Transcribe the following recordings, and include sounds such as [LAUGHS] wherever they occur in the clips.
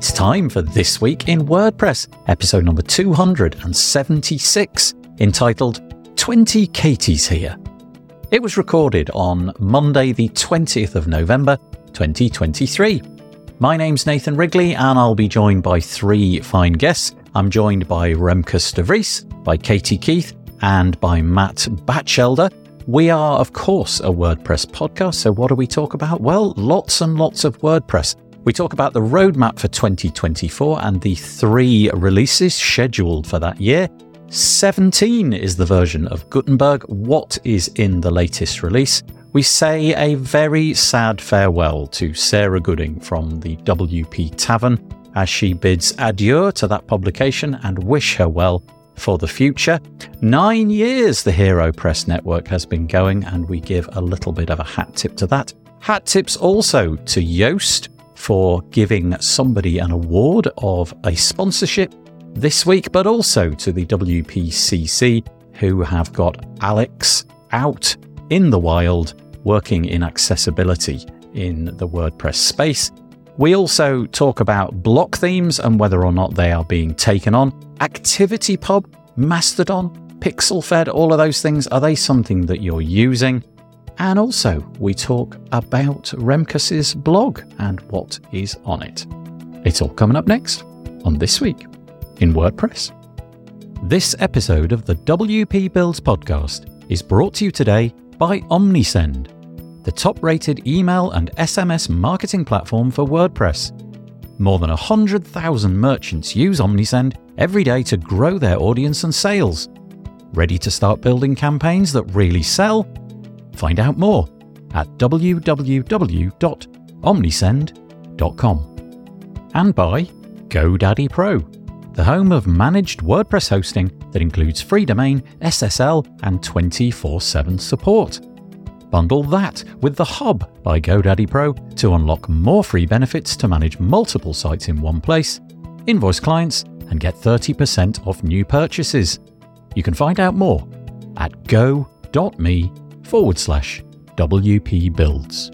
It's time for This Week in WordPress, episode number 276, entitled 20 Katies Here. It was recorded on Monday, the 20th of November, 2023. My name's Nathan Wrigley, and I'll be joined by three fine guests. I'm joined by Remkus de Vries, by Katie Keith, and by Matt Batchelder. We are, of course, a WordPress podcast, so what do we talk about? Well, lots and lots of WordPress. We talk about the roadmap for 2024 and the three releases scheduled for that year. 17 is the version of Gutenberg. What is in the latest release? We say a very sad farewell to Sarah Gooding from the WP Tavern as she bids adieu to that publication and wish her well for the future. Nine years the Hero Press Network has been going, and we give a little bit of a hat tip to that. Hat tips also to Yoast, for giving somebody an award of a sponsorship this week, but also to the WPCC, who have got Alex out in the wild working in accessibility in the WordPress space. We also talk about block themes and whether or not they are being taken on. ActivityPub, Mastodon, PixelFed, all of those things, are they something that you're using? And also, we talk about Remkus's blog and what is on it. It's all coming up next on This Week in WordPress. This episode of the WP Builds podcast is brought to you today by Omnisend, the top rated email and SMS marketing platform for WordPress. More than 100,000 merchants use Omnisend every day to grow their audience and sales. Ready to start building campaigns that really sell? Find out more at www.omnisend.com. And by GoDaddy Pro, the home of managed WordPress hosting that includes free domain, SSL, and 24 7 support. Bundle that with the Hub by GoDaddy Pro to unlock more free benefits to manage multiple sites in one place, invoice clients, and get 30% off new purchases. You can find out more at go.me forward slash WP Builds.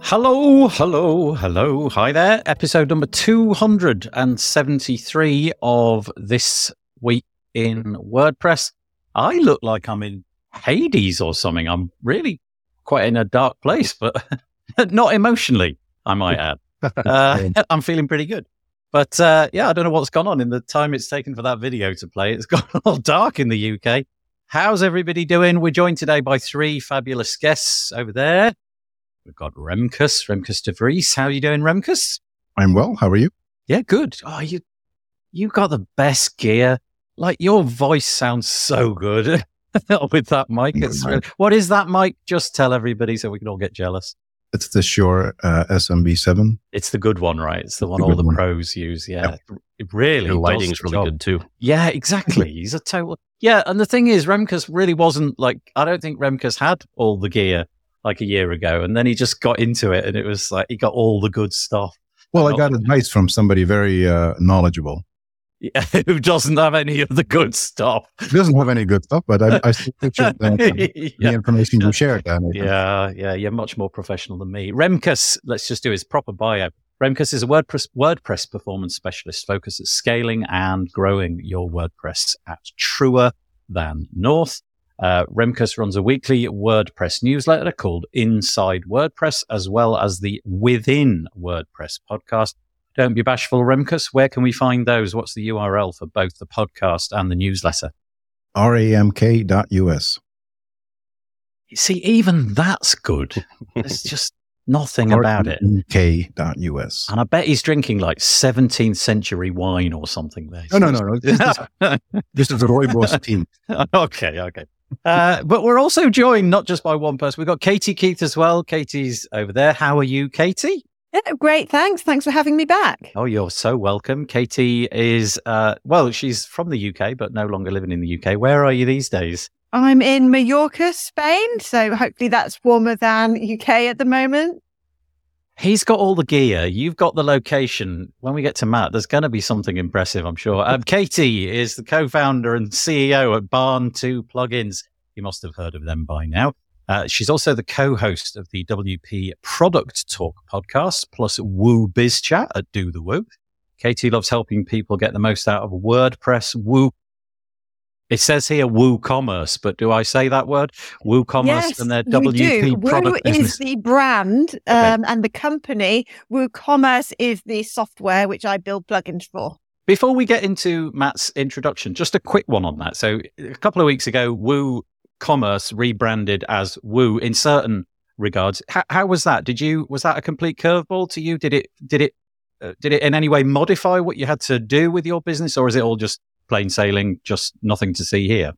Hello, hello, hello. Hi there. Episode number 273 of This Week in WordPress. I look like I'm in Hades or something. I'm really quite in a dark place, but [LAUGHS] not emotionally, I might add. [LAUGHS] Uh, [LAUGHS] I'm feeling pretty good. But uh, yeah, I don't know what's gone on in the time it's taken for that video to play. It's gone all dark in the UK. How's everybody doing? We're joined today by three fabulous guests over there. We've got Remkus, Remkus de Vries. How are you doing, Remkus? I'm well. How are you? Yeah, good. Oh, you you got the best gear. Like your voice sounds so good [LAUGHS] with that mic. It's really, what is that mic? Just tell everybody so we can all get jealous. It's the Shure uh, SM7B. It's the good one, right? It's the one all the one. pros use. Yeah, yep. it really. The lighting's really job. good too. Yeah, exactly. He's a total. Yeah, and the thing is, Remkus really wasn't like. I don't think Remkus had all the gear like a year ago, and then he just got into it, and it was like he got all the good stuff. Well, I got advice from somebody very uh, knowledgeable. Yeah, [LAUGHS] who doesn't have any of the good stuff. He doesn't have any good stuff, but I, I still picture [LAUGHS] the, yeah. the information you shared. Dan, yeah, yeah, you're much more professional than me. Remkus, let's just do his proper bio. Remkus is a WordPress, WordPress performance specialist focused at scaling and growing your WordPress at truer than north. Uh, Remkus runs a weekly WordPress newsletter called Inside WordPress, as well as the Within WordPress podcast. Don't be bashful, Remkus. Where can we find those? What's the URL for both the podcast and the newsletter? remk.us. See, even that's good. It's just [LAUGHS] nothing about it. K.us. And I bet he's drinking like 17th century wine or something there. No, no, no, no. [LAUGHS] This is, this is Rooibos tea. [LAUGHS] okay, okay. Uh, but we're also joined not just by one person. We've got Katie Keith as well. Katie's over there. How are you, Katie? Yeah, great. Thanks. Thanks for having me back. Oh, you're so welcome. Katie is, uh, well, she's from the UK, but no longer living in the UK. Where are you these days? I'm in Mallorca, Spain. So hopefully that's warmer than UK at the moment. He's got all the gear. You've got the location. When we get to Matt, there's going to be something impressive, I'm sure. Um, Katie is the co-founder and CEO at Barn2 Plugins. You must have heard of them by now. Uh, she's also the co-host of the WP Product Talk podcast, plus Woo Biz Chat at Do the Woo. Katie loves helping people get the most out of WordPress. Woo. It says here WooCommerce, but do I say that word? WooCommerce yes, and their WP Woo product is business. the brand um, and the company. WooCommerce is the software which I build plugins for. Before we get into Matt's introduction, just a quick one on that. So a couple of weeks ago, WooCommerce rebranded as Woo in certain regards. How, how was that? Did you was that a complete curveball to you? Did it did it uh, did it in any way modify what you had to do with your business, or is it all just plain sailing, just nothing to see here?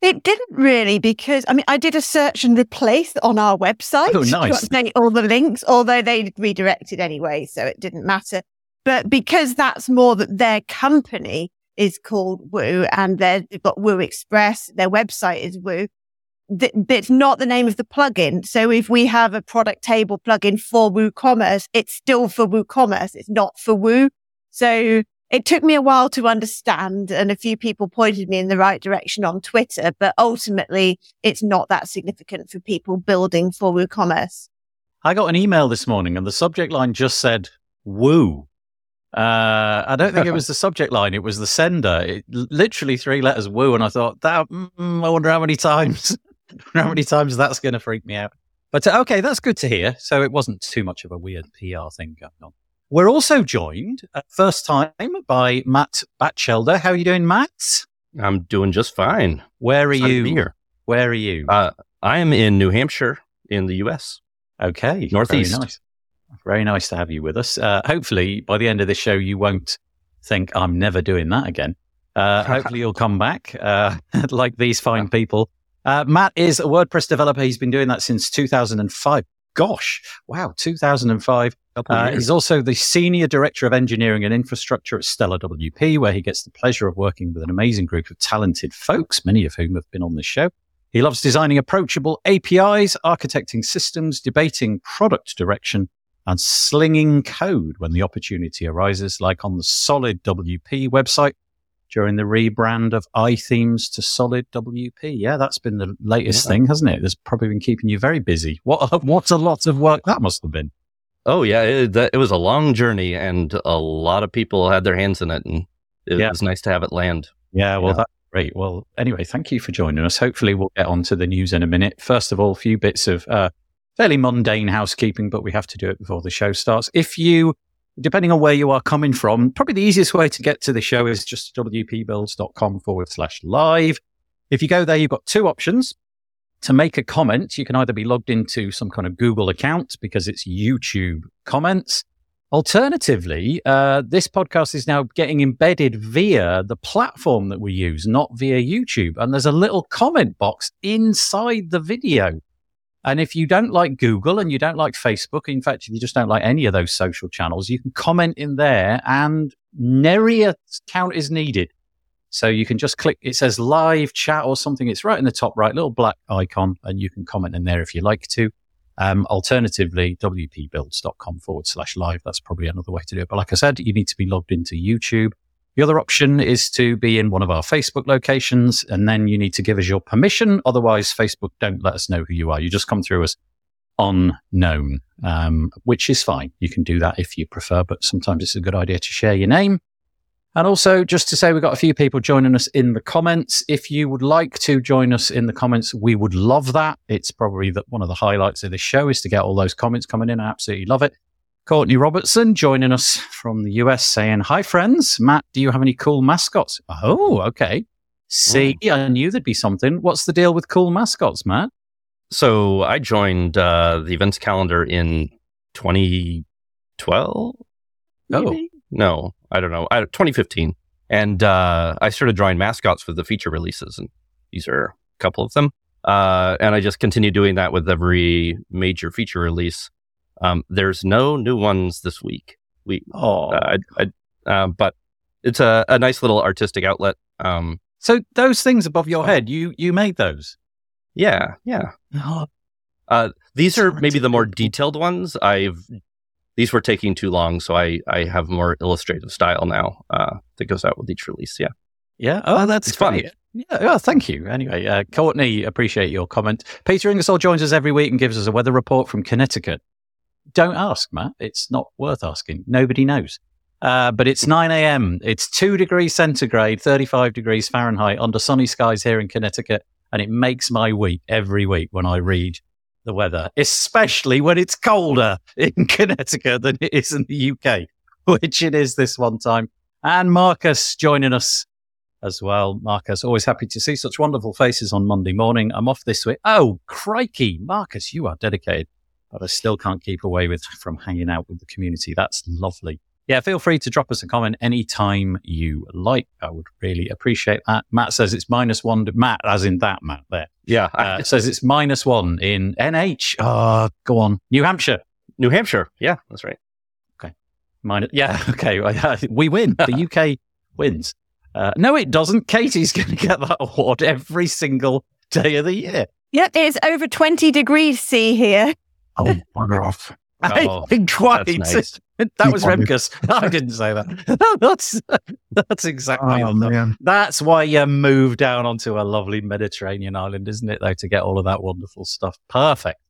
It didn't really because I mean I did a search and replace on our website Oh, nice. to update all the links, although they redirected anyway, so it didn't matter. But because that's more that their company is called Woo and they've got Woo Express, their website is Woo. th- It's not the name of the plugin. So if we have a product table plugin for WooCommerce, it's still for WooCommerce. It's not for Woo. So it took me a while to understand and a few people pointed me in the right direction on Twitter, but ultimately it's not that significant for people building for WooCommerce. I got an email this morning, and the subject line just said "woo." Uh, I don't think it was the [LAUGHS] subject line; it was the sender. It, literally three letters "woo," and I thought, that, mm, I wonder how many times, [LAUGHS] how many times that's going to freak me out. But uh, okay, that's good to hear. So it wasn't too much of a weird PR thing going on. We're also joined, uh, first time, by Matt Batchelder. How are you doing, Matt? I'm doing just fine. Where are Excited you? here. Where are you? Uh, I am in New Hampshire in the U.S. Okay. Northeast. Very nice. Very nice to have you with us. Uh, hopefully, by the end of this show, you won't think I'm never doing that again. Uh, [LAUGHS] hopefully, you'll come back uh, [LAUGHS] like these fine people. Uh, Matt is a WordPress developer. He's been doing that since 2005. Gosh, wow, 2005. Uh, he's also the Senior Director of Engineering and Infrastructure at Stellar WP, where he gets the pleasure of working with an amazing group of talented folks, many of whom have been on this show. He loves designing approachable APIs, architecting systems, debating product direction, and slinging code when the opportunity arises, like on the Solid WP website during the rebrand of iThemes to Solid WP. Yeah, that's been the latest Yeah. thing, hasn't it? That's probably been keeping you very busy. What a, [LAUGHS] what a lot of work that must have been. Oh yeah, it, that, it was a long journey, and a lot of people had their hands in it, and it Yeah. was nice to have it land. Yeah, well, Yeah. that's great. Well, anyway, thank you for joining us. Hopefully, we'll get on to the news in a minute. First of all, a few bits of uh, fairly mundane housekeeping, but we have to do it before the show starts. If you, depending on where you are coming from, probably the easiest way to get to the show is just wpbuilds.com forward slash live. If you go there, you've got two options. To make a comment, you can either be logged into some kind of Google account because it's YouTube comments. Alternatively, uh, this podcast is now getting embedded via the platform that we use, not via YouTube. And there's a little comment box inside the video. And if you don't like Google and you don't like Facebook, in fact, if you just don't like any of those social channels, you can comment in there and nary a count is needed. So you can just click, it says live chat or something. It's right in the top right, little black icon, and you can comment in there if you like to. Um, alternatively, wpbuilds.com forward slash live. That's probably another way to do it. But like I said, you need to be logged into YouTube. The other option is to be in one of our Facebook locations, and then you need to give us your permission. Otherwise, Facebook don't let us know who you are. You just come through as unknown, um, which is fine. You can do that if you prefer, but sometimes it's a good idea to share your name. And also, just to say, we've got a few people joining us in the comments. If you would like to join us in the comments, we would love that. It's probably the, one of the highlights of this show is to get all those comments coming in. I absolutely love it. Courtney Robertson joining us from the US saying, Hi, friends. Matt, do you have any cool mascots? Oh, okay. See, I knew there'd be something. What's the deal with cool mascots, Matt? So I joined uh, the events calendar in 2012. Oh. maybe? no, I don't know. 2015, and uh, I started drawing mascots for the feature releases, and these are a couple of them. Uh, and I just continue doing that with every major feature release. Um, there's no new ones this week. We, Oh, uh, I, I, uh, but it's a, a nice little artistic outlet. Um, so those things above your head, you you made those. yeah, yeah. Oh, Uh, these are maybe the more detailed ones. I've these were taking too long, so I I have more illustrative style now uh, that goes out with each release. Yeah, Yeah. Oh, that's It's fun. Yeah. Oh, thank you. Anyway, uh, Courtney, appreciate your comment. Peter Ingersoll joins us every week and gives us a weather report from Connecticut. Don't ask, Matt. It's not worth asking. Nobody knows. Uh, but it's 9 a.m. It's two degrees centigrade, 35 degrees Fahrenheit under sunny skies here in Connecticut. And it makes my week every week when I read the weather, especially when it's colder in [LAUGHS] Connecticut than it is in the UK, which it is this one time. And Marcus joining us as well. Marcus, always happy to see such wonderful faces on Monday morning. I'm off this week. Oh, crikey. Marcus, you are dedicated, but I still can't keep away with from hanging out with the community. That's lovely yeah, feel free to drop us a comment anytime you like. I would really appreciate that. Matt says it's minus one. To, Matt, as in that Matt there. Yeah. Uh, [LAUGHS] says it's minus one in NH. Oh, ah, go on. New Hampshire. New Hampshire. Yeah, that's right. Okay. Minus. Yeah. [LAUGHS] Okay. [LAUGHS] we win. The UK wins. Uh, no, it doesn't. Katie's going to get that award every single day of the year. Yep. It's over 20 degrees C here. Oh, bugger off. Oh, quite. [LAUGHS] Nice. That was Remkus. [LAUGHS] I didn't say that. [LAUGHS] that's that's exactly. Oh that's why you move down onto a lovely Mediterranean island, isn't it? Though to get all of that wonderful stuff. Perfect.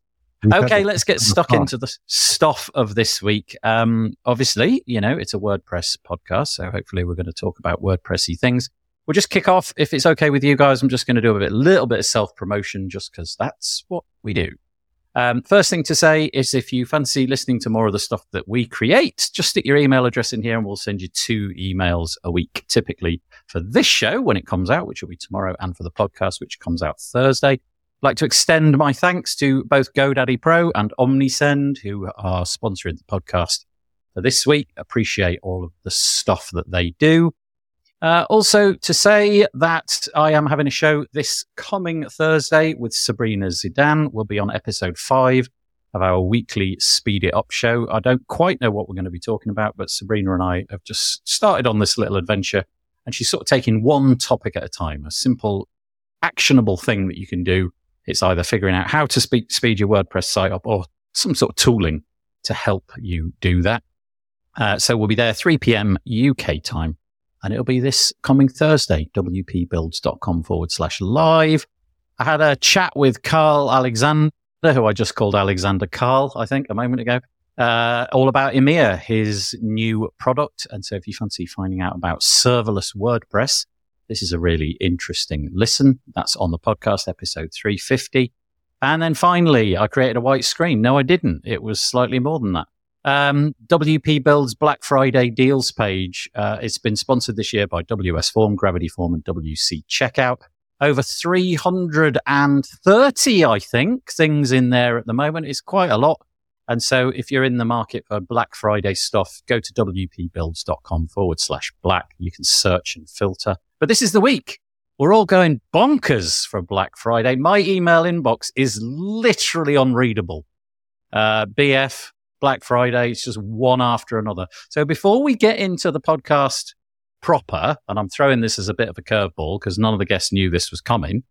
Okay, let's get stuck into the stuff of this week. Um, obviously, you know it's a WordPress podcast, so hopefully we're going to talk about WordPressy things. We'll just kick off if it's okay with you guys. I'm just going to do a bit, little bit of self promotion, just because that's what we do. Um, first thing to say is if you fancy listening to more of the stuff that we create, just stick your email address in here and we'll send you two emails a week, typically for this show when it comes out, which will be tomorrow, and for the podcast, which comes out Thursday. I'd like to extend my thanks to both GoDaddy Pro and Omnisend, who are sponsoring the podcast for this week. Appreciate all of the stuff that they do. Uh, also, to say that I am having a show this coming Thursday with Sabrina Zeidan. We'll be on episode five of our weekly Speed It Up show. I don't quite know what we're going to be talking about, but Sabrina and I have just started on this little adventure, and she's sort of taking one topic at a time, a simple, actionable thing that you can do. It's either figuring out how to speed, speed your WordPress site up or some sort of tooling to help you do that. Uh, so we'll be there 3 p.m. UK time and it'll be this coming Thursday, wpbuilds.com forward slash live. I had a chat with Carl Alexander, who I just called Alexander Carl, I think, a moment ago, uh, all about Ymir, his new product. And so if you fancy finding out about serverless WordPress, this is a really interesting listen. That's on the podcast, episode 350. And then finally, I created a white screen. No, I didn't. It was slightly more than that. Um, WP Build's Black Friday deals page. Uh, it's been sponsored this year by WS Form, Gravity Form, and WC Checkout. Over 330, I think, things in there at the moment. It's quite a lot. And so if you're in the market for Black Friday stuff, go to wpbuilds.com forward slash black. You can search and filter. But this is the week. We're all going bonkers for Black Friday. My email inbox is literally unreadable. Uh, BF, Black Friday. It's just one after another. So before we get into the podcast proper, and I'm throwing this as a bit of a curveball because none of the guests knew this was coming.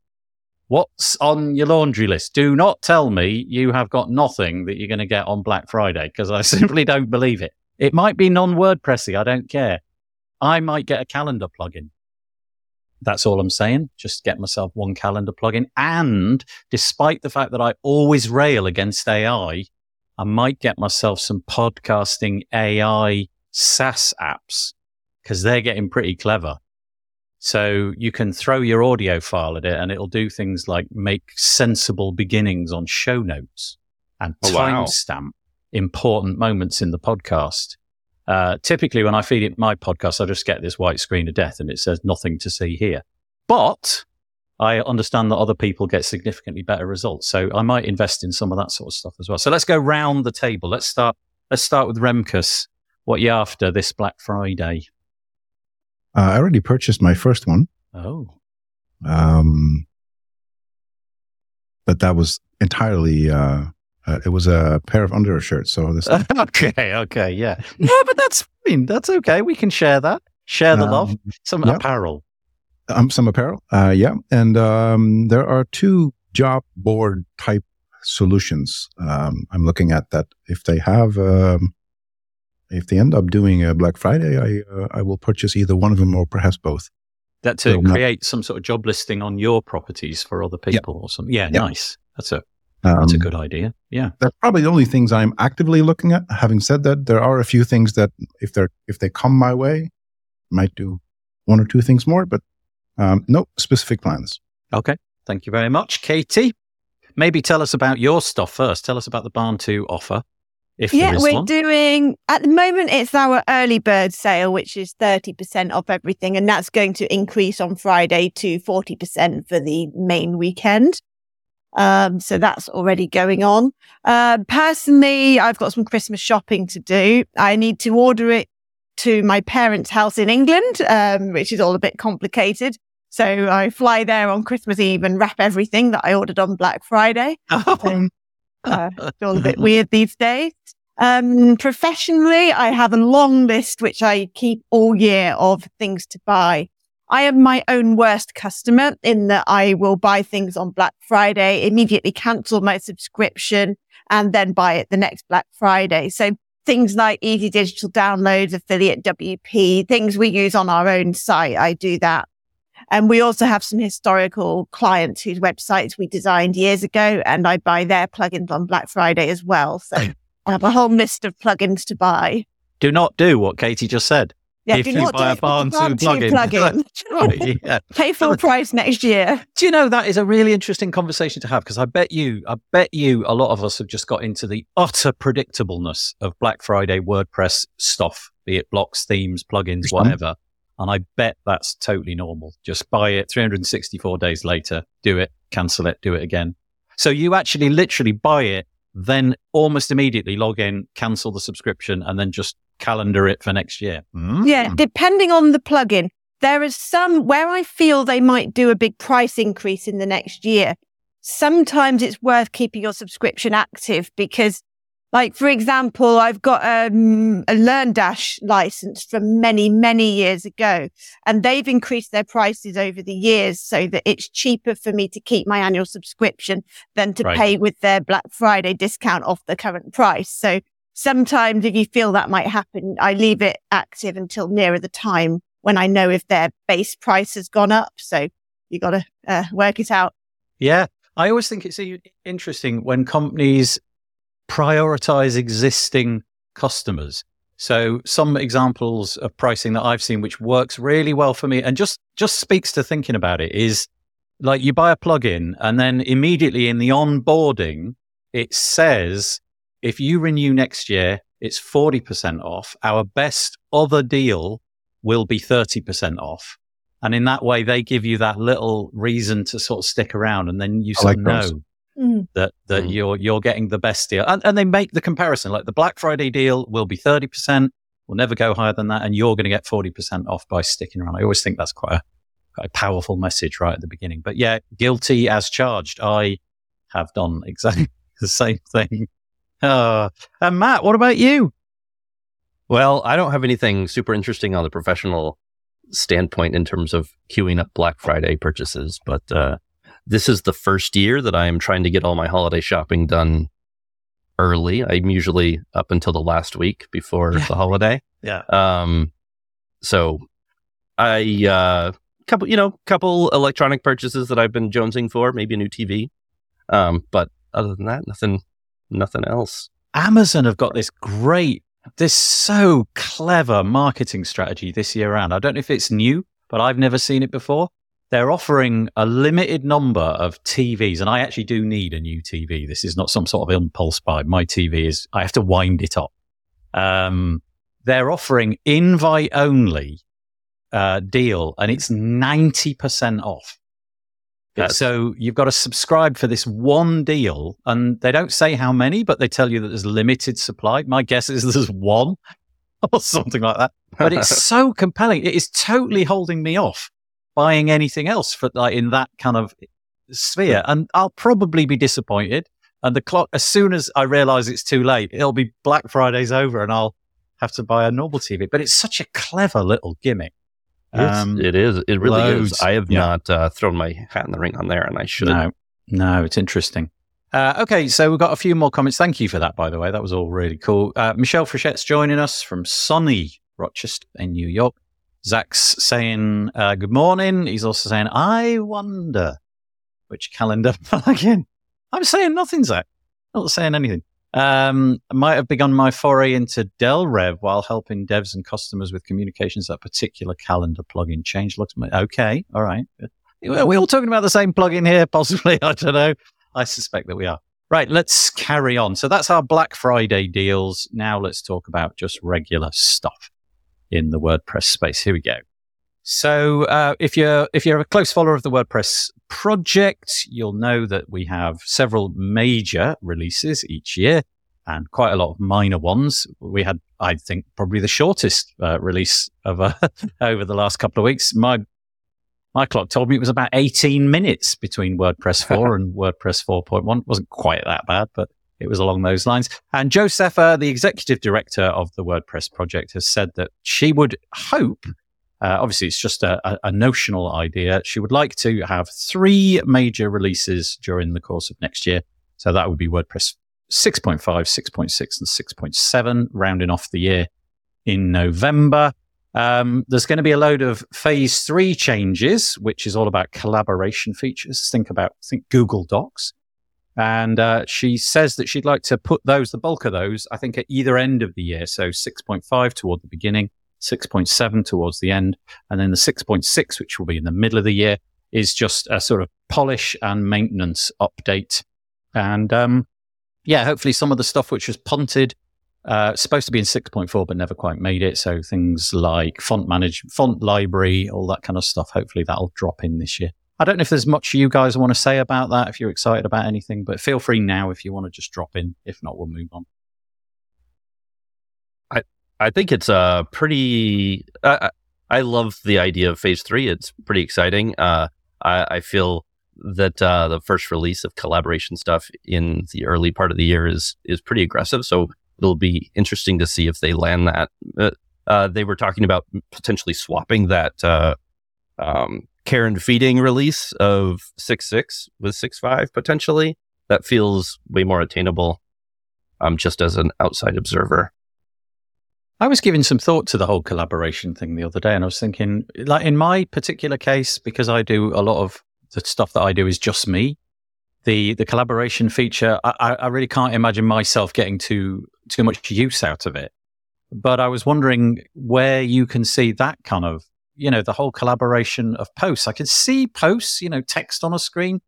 What's on your laundry list? Do not tell me you have got nothing that you're going to get on Black Friday because I [LAUGHS] simply don't believe it. It might be non WordPressy. I don't care. I might get a calendar plugin. That's all I'm saying. Just get myself one calendar plugin. And despite the fact that I always rail against AI, I might get myself some podcasting AI SaaS apps because they're getting pretty clever. So you can throw your audio file at it and it'll do things like make sensible beginnings on show notes and oh, timestamp wow. important moments in the podcast. Uh, typically when I feed it my podcast, I just get this white screen of death and it says nothing to see here. But I understand that other people get significantly better results. So I might invest in some of that sort of stuff as well. So let's go round the table. Let's start. Let's start with Remkus. What you after this Black Friday? Uh, I already purchased my first one. Oh. Um, but that was entirely. Uh, uh, it was a pair of undershirts. So this. [LAUGHS] okay. Okay. Yeah. Yeah, but that's. I mean, that's okay. We can share that. Share the um, love. Some yep. apparel um, some apparel. Uh, yeah. And um, there are two job board type solutions um, I'm looking at that if they have, um, if they end up doing a Black Friday, I, uh, I will purchase either one of them or perhaps both. That to so create not, some sort of job listing on your properties for other people yeah. or something. Yeah, yeah, nice. That's a That's a Um, good idea. Yeah. That's probably the only things I'm actively looking at. Having said that, there are a few things that if they're if they come my way, might do one or two things more, but um, no specific plans. Okay. Thank you very much. Katie, maybe tell us about your stuff first. Tell us about the Barn 2 offer. If Yeah, there is we're one. doing at the moment it's our early bird sale, which is 30% off everything, and that's going to increase on Friday to 40% for the main weekend. Um, so that's already going on. Uh, personally, I've got some Christmas shopping to do. I need to order it to my parents' house in England, um, which is all a bit complicated. So I fly there on Christmas Eve and wrap everything that I ordered on Black Friday. [LAUGHS] Um, uh, it's all a bit weird these days. Um, professionally, I have a long list which I keep all year of things to buy. I am my own worst customer in that I will buy things on Black Friday, immediately cancel my subscription and then buy it the next Black Friday. So things like easy digital downloads, affiliate WP, things we use on our own site. I do that. And we also have some historical clients whose websites we designed years ago and I buy their plugins on Black Friday as well. So I have a whole list of plugins to buy. Do not do what Katie just said. Yeah, if do you not buy a do Barn 2 Barn 2 plugin. [LAUGHS] plugin. right, yeah. [LAUGHS] Pay full price next year. Do you know that is a really interesting conversation to have? Because I bet you, I bet you, a lot of us have just got into the utter predictableness of Black Friday WordPress stuff, be it blocks, themes, plugins, whatever. And I bet that's totally normal. Just buy it 364 days later, do it, cancel it, do it again. So you actually literally buy it, then almost immediately log in, cancel the subscription, and then just calendar it for next year. Hmm. Yeah, depending on the plugin. There is some where I feel they might do a big price increase in the next year. Sometimes it's worth keeping your subscription active because, like, for example, I've got um, a LearnDash license from many, many years ago, and they've increased their prices over the years so that it's cheaper for me to keep my annual subscription than to Right. pay with their Black Friday discount off the current price. So sometimes if you feel that might happen, I leave it active until nearer the time when I know if their base price has gone up. So you got to uh, work it out. Yeah. I always think it's interesting when companies prioritize existing customers. So some examples of pricing that I've seen, which works really well for me and just, just speaks to thinking about it is like you buy a plugin and then immediately in the onboarding, it says, if you renew next year, it's 40% off. Our best other deal will be 30% off. And in that way, they give you that little reason to sort of stick around, and then you I sort like of those. Know that that Mm. you're you're getting the best deal. And, and they make the comparison, like the Black Friday deal will be thirty percent, will never go higher than that, and you're going to get forty percent off by sticking around. I always think that's quite a quite a powerful message right at the beginning. But yeah, guilty as charged. I have done exactly [LAUGHS] the same thing. Uh, and Matt, what about you? Well, I don't have anything super interesting on the professional standpoint in terms of queuing up Black Friday purchases, but uh, this is the first year that I am trying to get all my holiday shopping done early. I'm usually up until the last week before Yeah. the holiday. Yeah. Um, so I uh, couple, you know, couple electronic purchases that I've been jonesing for, maybe a new TV. Um, but other than that, nothing, nothing else. Amazon have got this great, this so clever marketing strategy this year round. I don't know if it's new, but I've never seen it before. They're offering a limited number of TVs, and I actually do need a new TV. This is not some sort of impulse buy. My TV is, I have to wind it up. Um, they're offering invite only uh, deal, and it's 90% off. So you've got to subscribe for this one deal, and they don't say how many, but they tell you that there's limited supply. My guess is there's one [LAUGHS] or something like that. But it's [LAUGHS] so compelling. It is totally holding me off buying anything else for like in that kind of sphere. And I'll probably be disappointed. And the clock, as soon as I realize it's too late, it'll be Black Friday's over, and I'll have to buy a normal TV. But it's such a clever little gimmick. Um, it is. It really loads. is. I have Yeah. not uh, thrown my hat in the ring on there, and I should. No, no, it's interesting. Uh, okay, so we've got a few more comments. Thank you for that, by the way. That was all really cool. Uh, Michelle Frechette's joining us from sunny Rochester in New York. Zach's saying uh, good morning. He's also saying, I wonder which calendar [LAUGHS] plugin I'm saying nothing, Zach. Not saying anything. Um, I might have begun my foray into DevRel while helping devs and customers with communications. That particular calendar plugin change looks okay. All right. Are we all talking about the same plugin here? [LAUGHS] Possibly. I don't know. I suspect that we are. Right. Let's carry on. So that's our Black Friday deals. Now let's talk about just regular stuff in the WordPress space. Here we go. So uh, if you're if you're a close follower of the WordPress project, you'll know that we have several major releases each year and quite a lot of minor ones. We had, I think, probably the shortest uh, release of uh, [LAUGHS] over the last couple of weeks. My my clock told me it was about 18 minutes between WordPress 4 [LAUGHS] and WordPress 4.1. It wasn't quite that bad, but it was along those lines. And Josepha, the executive director of the WordPress project, has said that she would hope uh, obviously, it's just a, a, notional idea. She would like to have three major releases during the course of next year. So that would be WordPress 6.5, 6.6, and 6.7, rounding off the year in November. Um, there's going to be a load of phase three changes, which is all about collaboration features. Think about, think Google Docs. And uh, she says that she'd like to put those, the bulk of those, I think at either end of the year. So 6.5 toward the beginning 6.7 towards the end. And then the 6.6, which will be in the middle of the year, is just a sort of polish and maintenance update. And um, yeah, hopefully some of the stuff which was punted, uh, supposed to be in 6.4, but never quite made it. So things like font manage, font library, all that kind of stuff. Hopefully that'll drop in this year. I don't know if there's much you guys want to say about that, if you're excited about anything, but feel free now if you want to just drop in. If not, we'll move on. I I think it's a pretty. Uh, I love the idea of phase three. It's pretty exciting. Uh, I, I, feel that uh, the first release of collaboration stuff in the early part of the year is is pretty aggressive. So it'll be interesting to see if they land that. Uh, uh, they were talking about potentially swapping that uh, um, care and feeding release of six six with six five potentially. That feels way more attainable. Um, just as an outside observer. I was giving some thought to the whole collaboration thing the other day, and I was thinking, like in my particular case, because I do a lot of the stuff that I do is just me. The the collaboration feature, I, I really can't imagine myself getting too too much use out of it. But I was wondering where you can see that kind of, you know, the whole collaboration of posts. I can see posts, you know, text on a screen,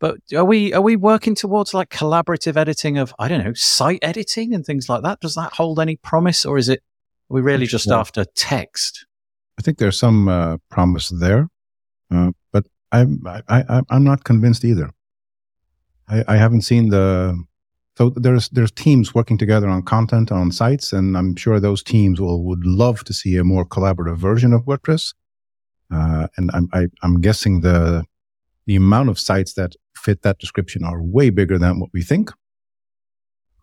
but are we are we working towards like collaborative editing of I don't know site editing and things like that? Does that hold any promise, or is it are we really just after text? I think there's some uh, promise there, uh, but I'm I, I, I'm not convinced either. I, I haven't seen the so there's there's teams working together on content on sites, and I'm sure those teams will would love to see a more collaborative version of WordPress. Uh, and I'm I, am i am guessing the the amount of sites that fit that description are way bigger than what we think.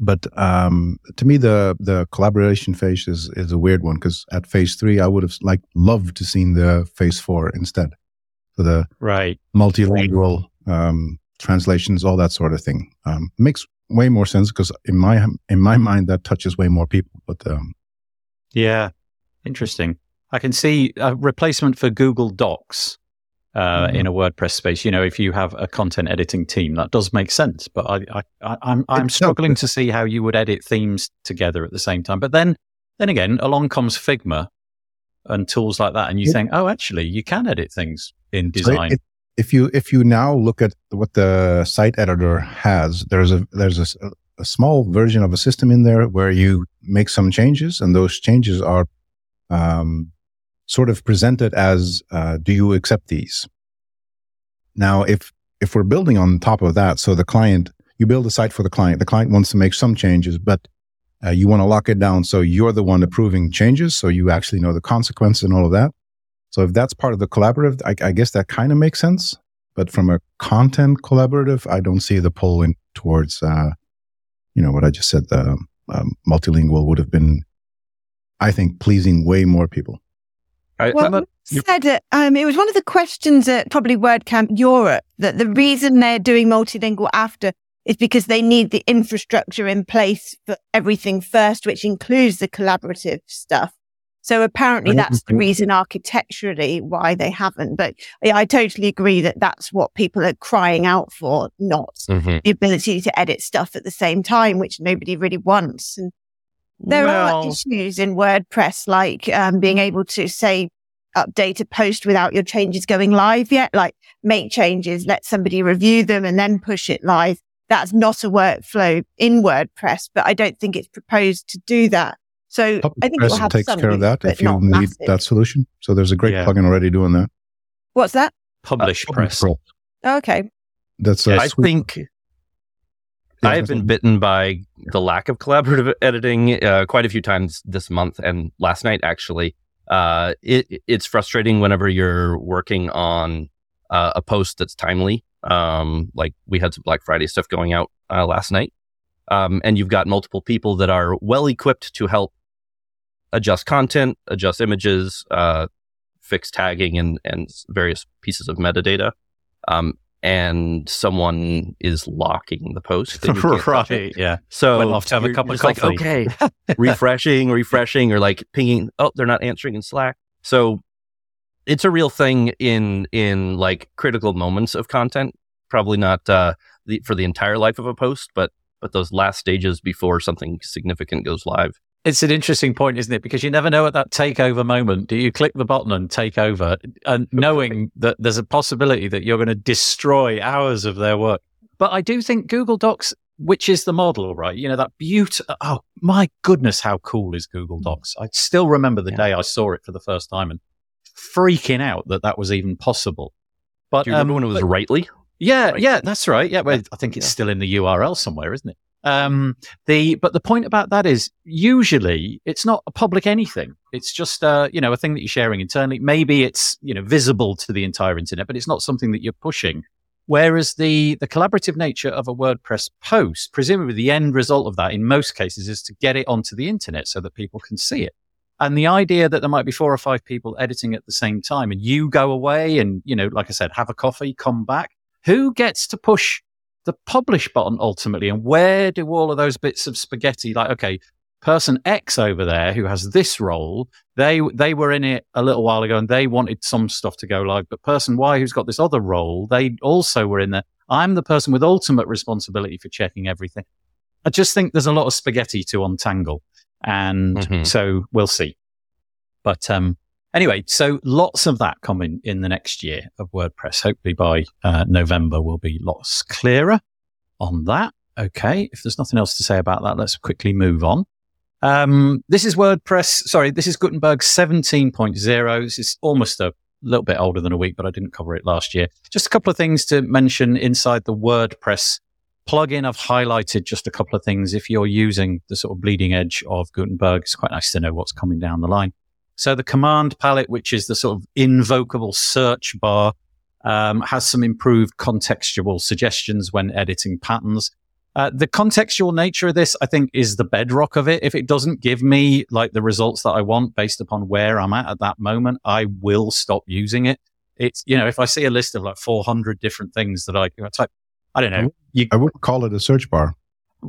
But um, to me, the the collaboration phase is is a weird one because at phase three, I would have like loved to seen the phase four instead, for the right multilingual um, translations, all that sort of thing. Um, makes way more sense because in my in my mind that touches way more people. But um, yeah, interesting. I can see a replacement for Google Docs uh, mm-hmm. in a WordPress space. You know, if you have a content editing team, that does make sense. But I, I, I'm I'm struggling to see how you would edit themes together at the same time. But then, then again, along comes Figma and tools like that, and you yeah. think, oh, actually, you can edit things in design. So if you if you now look at what the site editor has, there's a there's a, a small version of a system in there where you make some changes, and those changes are um, sort of presented as, uh, do you accept these? Now, if, if we're building on top of that, so the client, you build a site for the client, the client wants to make some changes, but uh, you want to lock it down. So you're the one approving changes. So you actually know the consequences and all of that. So if that's part of the collaborative, I, I guess that kind of makes sense. But from a content collaborative, I don't see the pull in towards, uh, you know, what I just said, the um, multilingual would have been, I think, pleasing way more people. I, well, said it. Um, it was one of the questions at probably WordCamp Europe that the reason they're doing multilingual after is because they need the infrastructure in place for everything first, which includes the collaborative stuff. So apparently that's the reason architecturally why they haven't. But yeah, I totally agree that that's what people are crying out for, not Mhm. the ability to edit stuff at the same time, which nobody really wants. And there Well- are issues in WordPress, like um, being able to say update a post without your changes going live yet, like make changes, let somebody review them and then push it live. That's not a workflow in WordPress, but I don't think it's proposed to do that. So Public I think it Press will have takes some care of that if you need massive. that solution. So there's a great Yeah. plugin already doing that. What's that? Publish Uh, press. Pro. Okay. That's a I sweet- think Yeah, I have been bitten by the lack of collaborative editing uh, quite a few times this month and last night actually. Uh, it it's frustrating whenever you're working on uh, a post that's timely. Um, like we had some Black Friday stuff going out uh, last night, um, and you've got multiple people that are well equipped to help adjust content, adjust images, uh, fix tagging, and and various pieces of metadata. Um, and someone is locking the post. and you can't touch it. right. Yeah. So Went off to have a cup of just like, okay, [LAUGHS] refreshing, refreshing, or like pinging. Oh, they're not answering in Slack. So it's a real thing in in like critical moments of content. Probably not uh, the, for the entire life of a post, but but those last stages before something significant goes live. It's an interesting point, isn't it? Because you never know at that takeover moment. Do you click the button and take over, and knowing that there's a possibility that you're going to destroy hours of their work? But I do think Google Docs, which is the model, right? You know that beauty. Oh my goodness, how cool is Google Docs? I still remember the Yeah. day I saw it for the first time and freaking out that that was even possible. But Do you remember um, when it was but- Writely? yeah, Right. yeah, that's right. Yeah, well, I think it's Yeah. still in the URL somewhere, isn't it? Um, the but the point about that is usually it's not a public anything. It's just uh, you know a thing that you're sharing internally. Maybe it's you know visible to the entire internet, but it's not something that you're pushing. Whereas the the collaborative nature of a WordPress post, presumably the end result of that in most cases is to get it onto the internet so that people can see it. And the idea that there might be four or five people editing at the same time and you go away and, you know, like I said, have a coffee, come back. Who gets to push the publish button ultimately? And where do all of those bits of spaghetti, like, okay, person X over there who has this role, they, they were in it a little while ago and they wanted some stuff to go live, but person Y who's got this other role, they also were in there. I'm the person with ultimate responsibility for checking everything. I just think there's a lot of spaghetti to untangle. And Mhm. so we'll see. But um, anyway, so lots of that coming in the next year of WordPress. Hopefully by uh, November, we'll be lots clearer on that. Okay. If there's nothing else to say about that, let's quickly move on. Um, this is WordPress. Sorry, this is Gutenberg 17.0. This is almost a little bit older than a week, but I didn't cover it last year. Just a couple of things to mention inside the WordPress plugin. I've highlighted just a couple of things. If you're using the sort of bleeding edge of Gutenberg, it's quite nice to know what's coming down the line. So the command palette, which is the sort of invocable search bar, um, has some improved contextual suggestions when editing patterns. Uh, the contextual nature of this, I think, is the bedrock of it. If it doesn't give me like the results that I want based upon where I'm at at that moment, I will stop using it. It's, you know, if I see a list of like 400 different things that I, I type, I don't know. You, I wouldn't call it a search bar.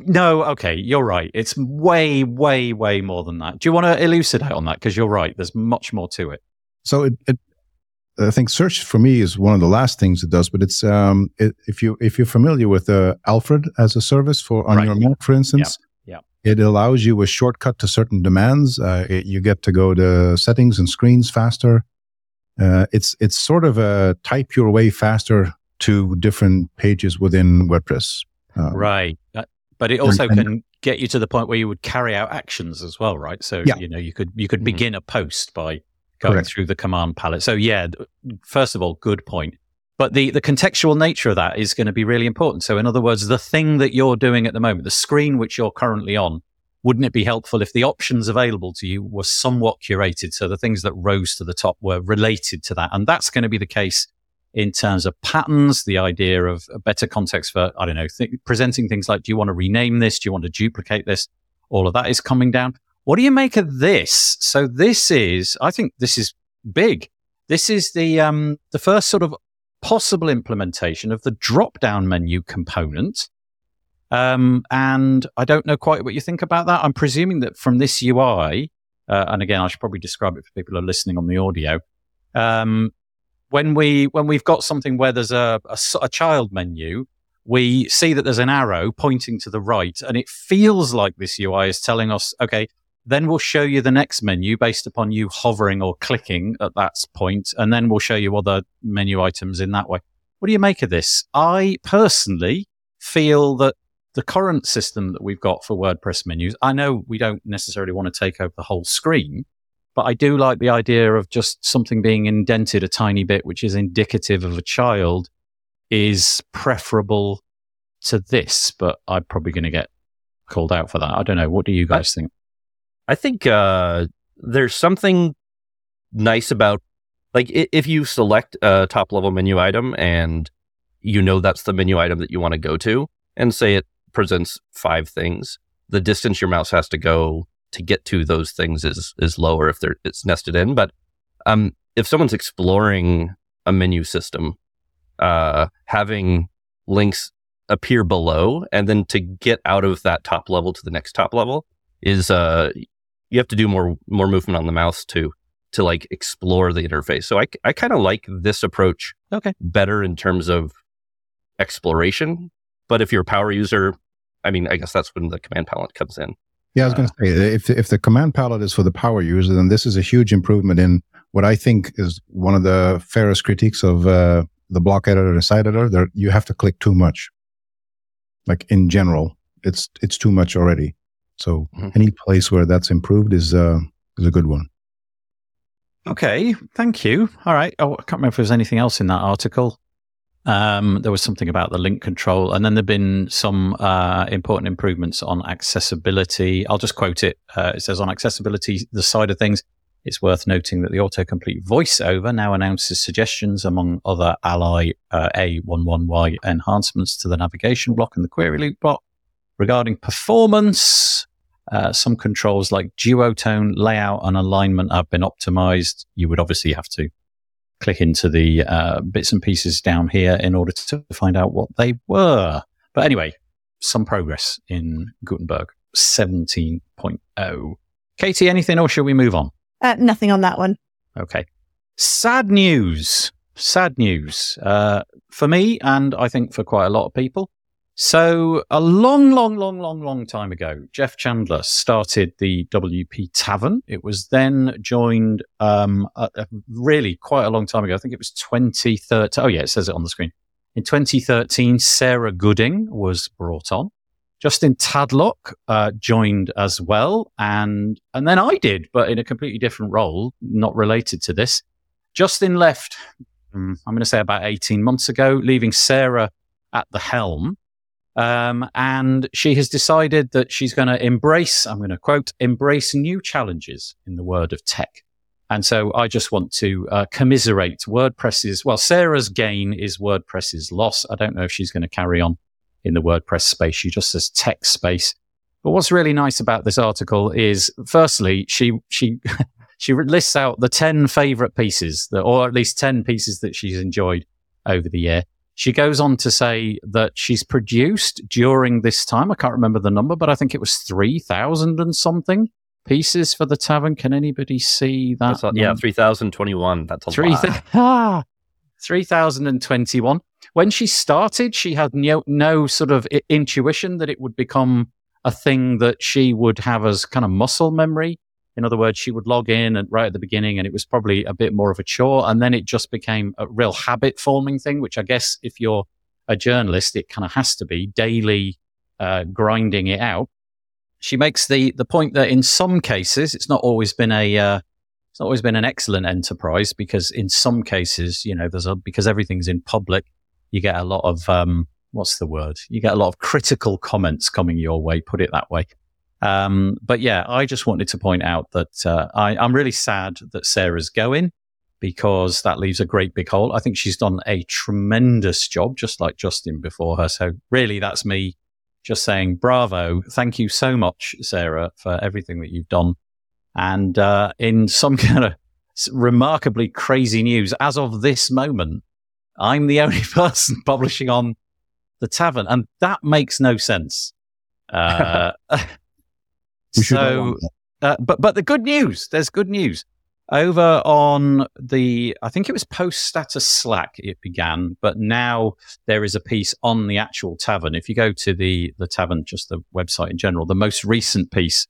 No, okay, you're right. It's way, way, way more than that. Do you want to elucidate on that? Because you're right. There's much more to it. So it, it, I think search for me is one of the last things it does. But it's um, it, if you if you're familiar with uh, Alfred as a service for on Right. your Mac, for instance, Yeah. it allows you a shortcut to certain demands. Uh, it, you get to go to settings and screens faster. Uh, it's it's sort of a type your way faster to different pages within WordPress. Uh, Right. Uh, But it also and- can get you to the point where you would carry out actions as well, right? So Yeah. you know you could you could Mhm. begin a post by going Correct. through the command palette. So yeah, first of all, good point. But the the contextual nature of that is going to be really important. So in other words, the thing that you're doing at the moment, the screen which you're currently on, wouldn't it be helpful if the options available to you were somewhat curated? So the things that rose to the top were related to that, and that's going to be the case in terms of patterns, the idea of a better context for, I don't know, th- presenting things like, do you want to rename this? Do you want to duplicate this? All of that is coming down. What do you make of this? So this is, I think this is big. This is the, um, the first sort of possible implementation of the drop down menu component. Um, and I don't know quite what you think about that. I'm presuming that from this UI, uh, and again, I should probably describe it for people who are listening on the audio. Um, when we when we've got something where there's a, a, a child menu, we see that there's an arrow pointing to the right, and it feels like this UI is telling us, okay, then we'll show you the next menu based upon you hovering or clicking at that point, and then we'll show you other menu items in that way. What do you make of this? I personally feel that the current system that we've got for WordPress menus, I know we don't necessarily want to take over the whole screen, but I do like the idea of just something being indented a tiny bit, which is indicative of a child, is preferable to this. But I'm probably going to get called out for that. I don't know. What do you guys I, think? I think uh, there's something nice about like if you select a top level menu item and you know that's the menu item that you want to go to, and say it presents five things, the distance your mouse has to go to get to those things is is lower if they're it's nested in. But um, if someone's exploring a menu system, uh, having links appear below and then to get out of that top level to the next top level is uh you have to do more more movement on the mouse to to like explore the interface. So I I kind of like this approach okay better in terms of exploration. But if you're a power user, I mean, I guess that's when the command palette comes in. Yeah, I was going to say if if the command palette is for the power user, then this is a huge improvement in what I think is one of the fairest critiques of uh, the block editor and site editor. There, you have to click too much. Like in general, it's it's too much already. So mm-hmm. any place where that's improved is uh, is a good one. Okay, thank you. All right. Oh, I can't remember if there was anything else in that article. Um, there was something about the link control, and then there've been some uh, important improvements on accessibility. I'll just quote it. Uh, it says on accessibility, the side of things, it's worth noting that the autocomplete voiceover now announces suggestions among other Ally uh, A11Y enhancements to the navigation block and the query loop block regarding performance. Uh, some controls like duotone, layout, and alignment have been optimized. You would obviously have to click into the uh, bits and pieces down here in order to find out what they were. But anyway, some progress in Gutenberg 17.0. Katie, anything or shall we move on? Uh, nothing on that one. Okay. Sad news. Sad news. Uh, for me, and I think for quite a lot of people. So, a long, long, long, long, long time ago, Jeff Chandler started the WP Tavern. It was then joined, um, a, a really quite a long time ago. I think it was 2013. Oh, yeah, it says it on the screen. In 2013, Sarah Gooding was brought on. Justin Tadlock uh, joined as well, and and then I did, but in a completely different role, not related to this. Justin left. Hmm, I'm going to say about 18 months ago, leaving Sarah at the helm. Um, and she has decided that she's going to embrace, I'm going to quote, embrace new challenges in the world of tech. And so I just want to uh, commiserate WordPress's, well, Sarah's gain is WordPress's loss. I don't know if she's going to carry on in the WordPress space. She just says tech space. But what's really nice about this article is, firstly, she, she, [LAUGHS] she lists out the 10 favorite pieces that, or at least 10 pieces that she's enjoyed over the year. She goes on to say that she's produced during this time, I can't remember the number, but I think it was 3,000 and something pieces for the tavern. Can anybody see that? Yeah, 3,021. That's a 3, lot. [LAUGHS] Ah, 3,021. When she started, she had no, no sort of intuition that it would become a thing that she would have as kind of muscle memory. In other words, she would log in and right at the beginning and it was probably a bit more of a chore. And then it just became a real habit forming thing, which I guess if you're a journalist, it kind of has to be daily, uh, grinding it out. She makes the, the point that in some cases, it's not always been a, uh, it's not always been an excellent enterprise because in some cases, you know, there's a, because everything's in public, you get a lot of, um, what's the word? You get a lot of critical comments coming your way, put it that way. Um, but yeah, I just wanted to point out that uh, I, I'm really sad that Sarah's going because that leaves a great big hole. I think she's done a tremendous job, just like Justin before her. So really, that's me just saying bravo. Thank you so much, Sarah, for everything that you've done. And uh, in some [LAUGHS] kind of remarkably crazy news, as of this moment, I'm the [LAUGHS] only person publishing on the tavern, and that makes no sense. [LAUGHS] Uh, so Uh, but but the good news, there's good news. Over on the, I think it was post status Slack it began, but now there is a piece on the actual tavern. If you go to the the tavern, just the website in general, the most recent piece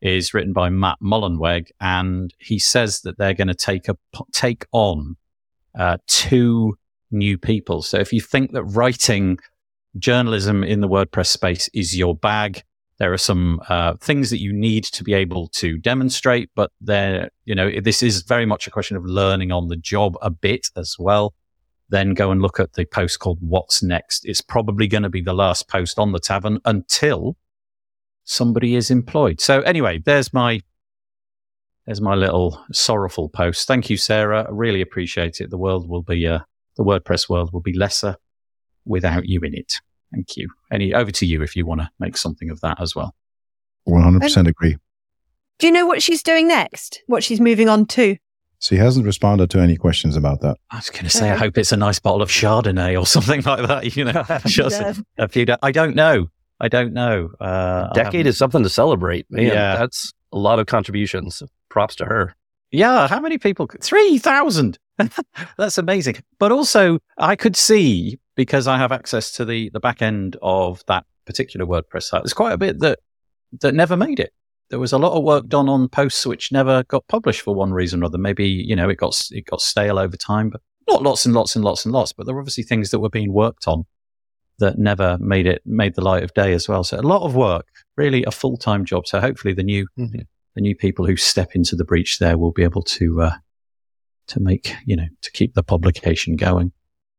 is written by Matt Mullenweg, and he says that they're going to take a take on uh, two new people. So if you think that writing journalism in the WordPress space is your bag, there are some uh, things that you need to be able to demonstrate, but there, you know, this is very much a question of learning on the job a bit as well. Then go and look at the post called "What's Next." It's probably going to be the last post on the tavern until somebody is employed. So anyway, there's my there's my little sorrowful post. Thank you, Sarah. I really appreciate it. The world will be uh, the WordPress world will be lesser without you in it. Thank you. Any over to you if you want to make something of that as well. One hundred percent agree. Do you know what she's doing next? What she's moving on to? So he hasn't responded to any questions about that. I was going to say, I hope it's a nice bottle of Chardonnay or [LAUGHS] something like that. You know, [LAUGHS] just a, a few. I don't know. I don't know. Uh, Decade is something to celebrate. Man, yeah. that's a lot of contributions. Props to her. Yeah, how many people? Three thousand. [LAUGHS] That's amazing. But also, I could see because I have access to the the back end of that particular WordPress site. There's quite a bit that that never made it. There was a lot of work done on posts which never got published for one reason or other. Maybe you know it got it got stale over time, but not lots and lots and lots and lots. But there were obviously things that were being worked on that never made it made the light of day as well. So a lot of work, really a full time job. So hopefully the new mm-hmm. the new people who step into the breach there will be able to uh, to make you know to keep the publication going.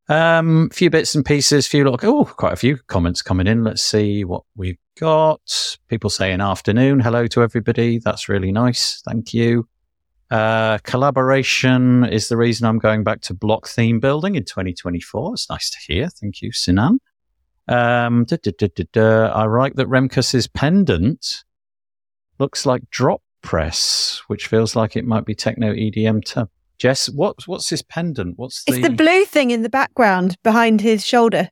Um, few bits and pieces, few little oh, quite a few comments coming in. Let's see what we've got. People saying afternoon, hello to everybody. That's really nice. Thank you. Uh, collaboration is the reason I'm going back to block theme building in 2024. It's nice to hear. Thank you, Sinan. Um, da, da, da, I write that Remkus's pendant looks like drop press, which feels like it might be techno EDM. T- Jess, what's what's this pendant? What's the... It's the blue thing in the background behind his shoulder.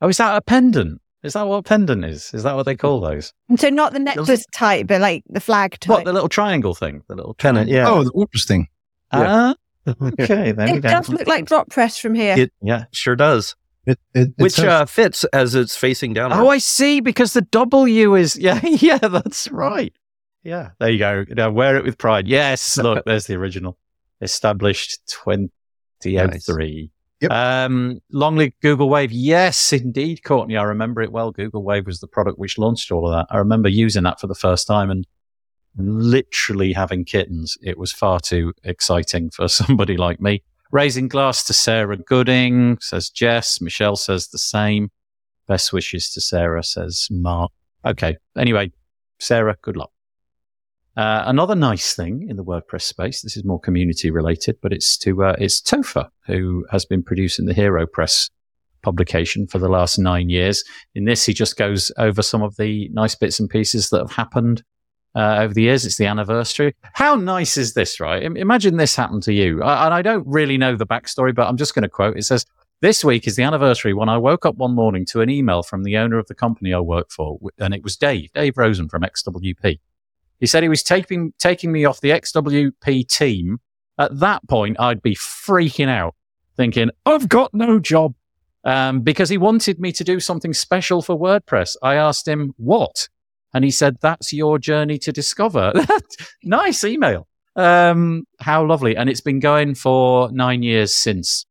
Oh, is that a pendant? Is that what a pendant is? Is that what they call those? So not the necklace type, but like the flag type. What the little triangle thing? The little pennant? Yeah. Oh, the interesting. Ah, yeah. uh, [LAUGHS] okay. Then it does look like drop press from here. It yeah, sure does. It, it, it Which uh, fits as it's facing down. Oh, I see. Because the W is [LAUGHS] yeah, yeah. That's right. Yeah, there you go. Now wear it with pride. Yes, [LAUGHS] look, there's the original. Established 2003. Nice. Yep. Um, long live Google Wave. Yes, indeed, Courtney. I remember it well. Google Wave was the product which launched all of that. I remember using that for the first time and literally having kittens. It was far too exciting for [LAUGHS] somebody like me. Raising glass to Sarah Gooding, says Jess. Michelle says the same. Best wishes to Sarah, says Mark. Okay. Anyway, Sarah, good luck. Uh, another nice thing in the WordPress space, this is more community related, but it's to, uh, it's Topher, who has been producing the HeroPress publication for the last nine years. In this, he just goes over some of the nice bits and pieces that have happened uh, over the years. It's the anniversary. How nice is this, right? Imagine this happened to you. I, and I don't really know the backstory, but I'm just going to quote. It says, this week is the anniversary when I woke up one morning to an email from the owner of the company I work for. And it was Dave, Dave Rosen from XWP. He said he was taking, taking me off the XWP team. At that point, I'd be freaking out thinking, I've got no job. Um, because he wanted me to do something special for WordPress. I asked him what? And he said, that's your journey to discover. [LAUGHS] nice email. Um, how lovely. And it's been going for nine years since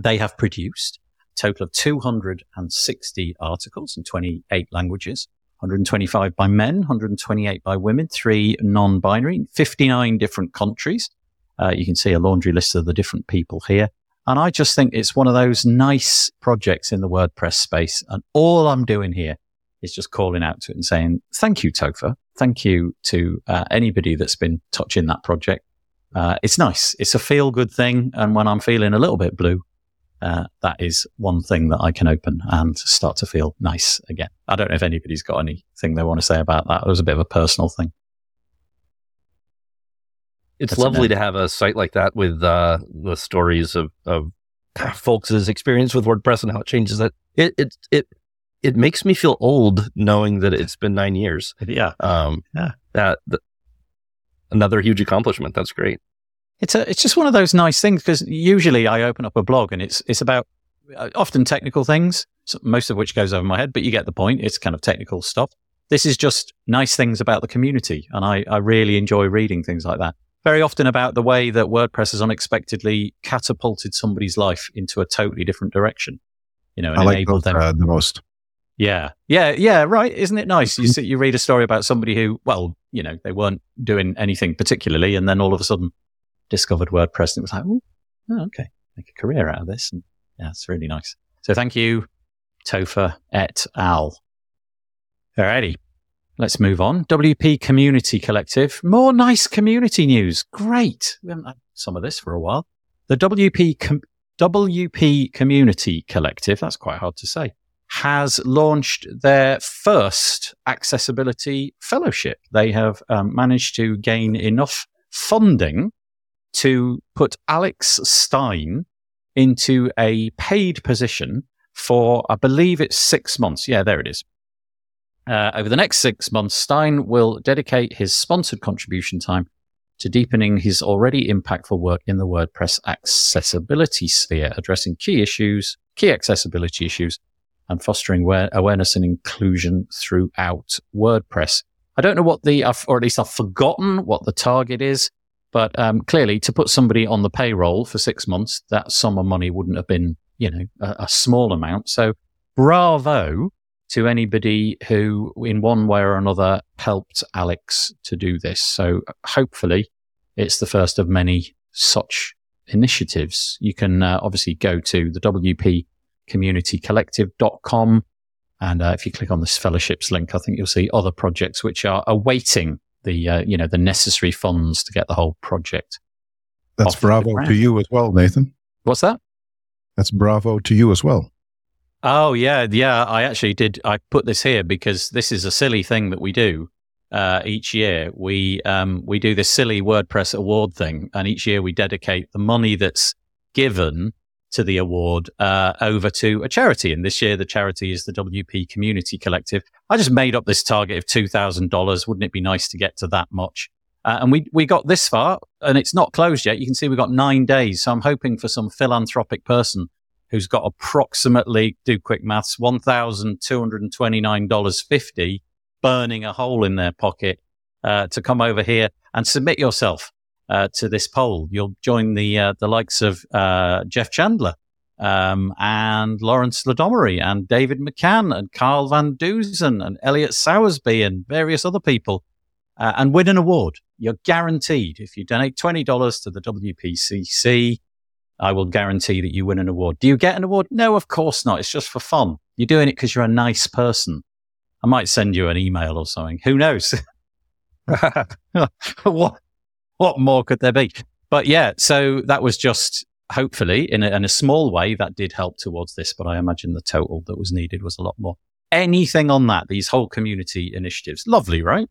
they have produced a total of 260 articles in 28 languages, 125 by men, 128 by women, three non-binary, 59 different countries. Uh, you can see a laundry list of the different people here. And I just think it's one of those nice projects in the WordPress space. And all I'm doing here is just calling out to it and saying, thank you, Topher. Thank you to uh, anybody that's been touching that project. Uh, it's nice. It's a feel good thing. And when I'm feeling a little bit blue, uh, that is one thing that I can open and start to feel nice again. I don't know if anybody's got anything they want to say about that. It was a bit of a personal thing. It's That's lovely to have a site like that with uh, the stories of, of [LAUGHS] folks' experience with WordPress and how it changes it. It, it, it it makes me feel old knowing that it's been nine years. [LAUGHS] Yeah. Um, Yeah. That, that another huge accomplishment. That's great. It's a, it's just one of those nice things because usually I open up a blog and it's it's about uh, often technical things, so most of which goes over my head, but you get the point. It's kind of technical stuff. This is just nice things about the community, and I, I really enjoy reading things like that. Very often about the way that WordPress has unexpectedly catapulted somebody's life into a totally different direction. You know, and I like them. uh, the most. Yeah, yeah, yeah. Right? Isn't it nice? You see, you read a story about somebody who, well, you know, they weren't doing anything particularly, and then all of a sudden discovered WordPress, and it was like, oh, okay, make a career out of this, and yeah, it's really nice. So thank you, Topher et al. Alrighty, let's move on. WP Community Collective, more nice community news. Great. We haven't had some of this for a while. The WP Com- WP Community Collective. That's quite hard to say has launched their first accessibility fellowship. They have um, managed to gain enough funding to put Alex Stine into a paid position for, I believe it's six months. Yeah, there it is. Uh, over the next six months, Stine will dedicate his sponsored contribution time to deepening his already impactful work in the WordPress accessibility sphere, addressing key issues, key accessibility issues, and fostering aware- awareness and inclusion throughout WordPress. I don't know what the, or at least I've forgotten what the target is, but um, clearly to put somebody on the payroll for six months, that sum of money wouldn't have been, you know, a, a small amount. So bravo to anybody who, in one way or another, helped Alex to do this. So hopefully it's the first of many such initiatives. You can uh, obviously go to the WP communitycollective.com. And uh, if you click on this fellowships link, I think you'll see other projects which are awaiting the, uh, you know, the necessary funds to get the whole project. That's bravo to you as well, Nathan. What's that? That's bravo to you as well. Oh yeah, yeah. I actually did. I put this here because this is a silly thing that we do uh, each year. We um, we do this silly WordPress award thing, and each year we dedicate the money that's given to the award uh, over to a charity. And this year, the charity is the WP Community Collective. I just made up this target of two thousand dollars. Wouldn't it be nice to get to that much? Uh, and we we got this far, and it's not closed yet. You can see we've got nine days. So I'm hoping for some philanthropic person who's got approximately, do quick maths, $1,229.50 burning a hole in their pocket uh, to come over here and submit yourself uh, to this poll. You'll join the uh, the likes of uh, Jeff Chandler um, and Lawrence Ladomery and David McCann and Carl Van Dusen and Elliot Sowersby and various other people uh, and win an award. You're guaranteed if you donate $20 to the WPCC, I will guarantee that you win an award. Do you get an award? No, of course not. It's just for fun. You're doing it because you're a nice person. I might send you an email or something. Who knows? [LAUGHS] what what more could there be? But yeah, so that was just hopefully in a, in a small way that did help towards this. But I imagine the total that was needed was a lot more. Anything on that? These whole community initiatives, lovely, right?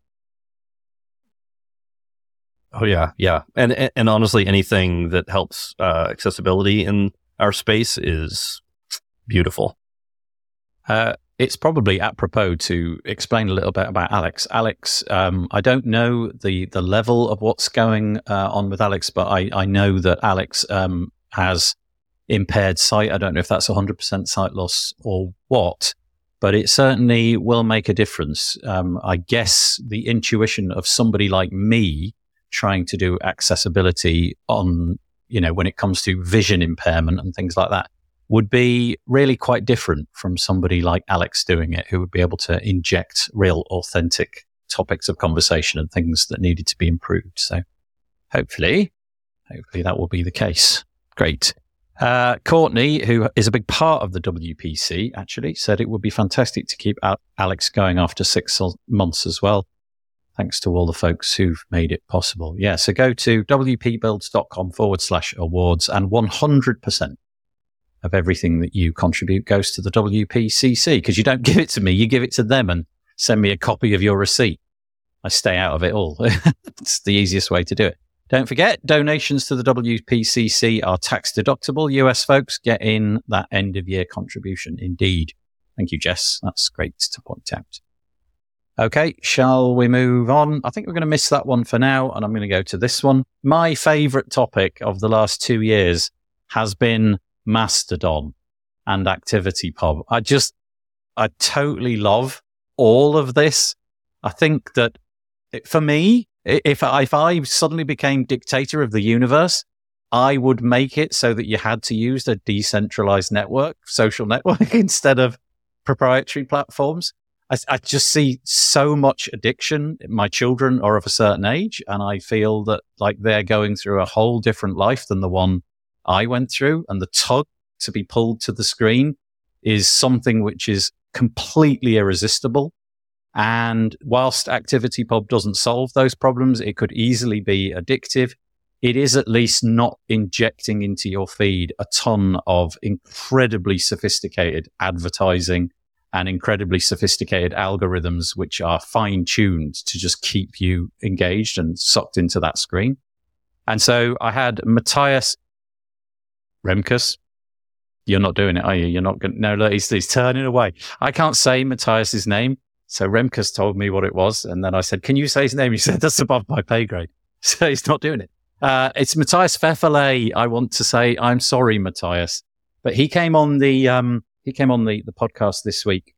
Oh yeah, yeah, and and, honestly, anything that helps uh, accessibility in our space is beautiful. Uh, it's probably apropos to explain a little bit about Alex. Alex, um, I don't know the the level of what's going uh, on with Alex, but I, I know that Alex um, has impaired sight. I don't know if that's 100% sight loss or what, but it certainly will make a difference. Um, I guess the intuition of somebody like me trying to do accessibility on, you know, when it comes to vision impairment and things like that would be really quite different from somebody like Alex doing it, who would be able to inject real authentic topics of conversation and things that needed to be improved. So hopefully, hopefully that will be the case. Great. Uh, Courtney, who is a big part of the WPC, actually said it would be fantastic to keep Alex going after six months as well. Thanks to all the folks who've made it possible. Yeah, so go to wpbuilds.com forward slash awards and 100% of everything that you contribute goes to the WPCC because you don't give it to me, you give it to them and send me a copy of your receipt. I stay out of it all. [LAUGHS] it's the easiest way to do it. Don't forget, donations to the WPCC are tax deductible. US folks get in that end of year contribution indeed. Thank you, Jess. That's great to point out. Okay, shall we move on? I think we're going to miss that one for now, and I'm going to go to this one. My favorite topic of the last two years has been Mastodon and Activity Pub. I just, I totally love all of this. I think that it, for me, if, if I suddenly became dictator of the universe, I would make it so that you had to use a decentralized network, social network, [LAUGHS] instead of proprietary platforms. I, I, just see so much addiction. My children are of a certain age, and I feel that like they're going through a whole different life than the one I went through. And the tug to be pulled to the screen is something which is completely irresistible. And whilst ActivityPub doesn't solve those problems, it could easily be addictive. It is at least not injecting into your feed a ton of incredibly sophisticated advertising and incredibly sophisticated algorithms, which are fine tuned to just keep you engaged and sucked into that screen. And so I had Matthias Remkus. You're not doing it, are you? You're not going no, look, he's, he's turning away. I can't say Matthias's name. So Remkus told me what it was. And then I said, can you say his name? He said, that's above my pay grade. [LAUGHS] So he's not doing it. Uh, it's Matthias Pfefferle. I want to say, I'm sorry, Matthias, but he came on the, um, he came on the, the podcast this week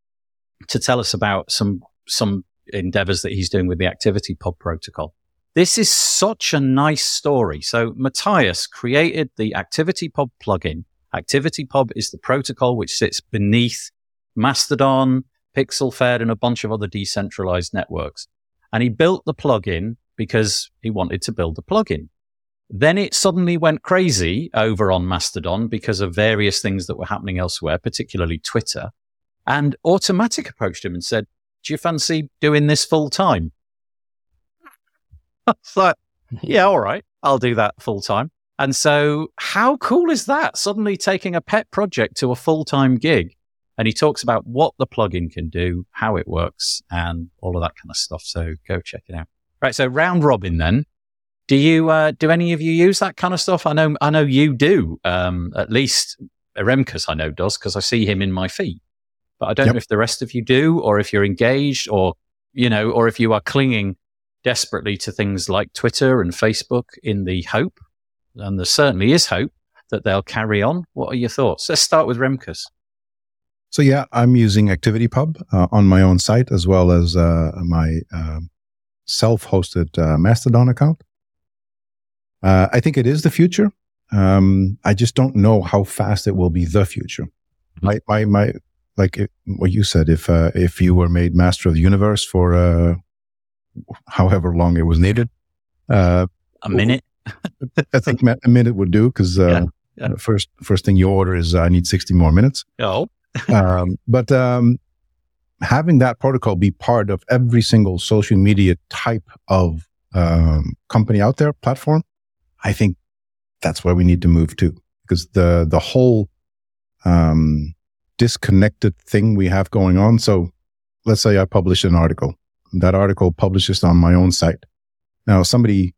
to tell us about some, some endeavors that he's doing with the ActivityPub protocol. This is such a nice story. So Matthias created the ActivityPub plugin. ActivityPub is the protocol which sits beneath Mastodon, PixelFed, and a bunch of other decentralized networks. And he built the plugin because he wanted to build the plugin. Then it suddenly went crazy over on Mastodon because of various things that were happening elsewhere, particularly Twitter. And Automattic approached him and said, Do you fancy doing this full time? it's [LAUGHS] like, yeah, all right, I'll do that full time. And so, how cool is that? Suddenly taking a pet project to a full time gig. And he talks about what the plugin can do, how it works, and all of that kind of stuff. So go check it out. Right. So round robin then. Do you, uh, do any of you use that kind of stuff? I know, I know you do. Um, at least Remkus I know does because I see him in my feed, but I don't yep. know if the rest of you do or if you're engaged or, you know, or if you are clinging desperately to things like Twitter and Facebook in the hope, and there certainly is hope that they'll carry on. What are your thoughts? Let's start with Remkus. So yeah, I'm using ActivityPub uh, on my own site as well as uh, my uh, self-hosted uh, Mastodon account. Uh, I think it is the future. Um, I just don't know how fast it will be the future. Mm-hmm. My, my, my, like it, what you said, if, uh, if you were made master of the universe for, however long it was needed, a minute. I think a minute would do because, [LAUGHS] yeah, yeah. first, first thing you order is I need 60 more minutes. Oh, um, but um, having that protocol be part of every single social media type of um, company out there, platform, I think that's where we need to move to because the the whole um, disconnected thing we have going on. So, let's say I publish an article. That article publishes on my own site. Now, somebody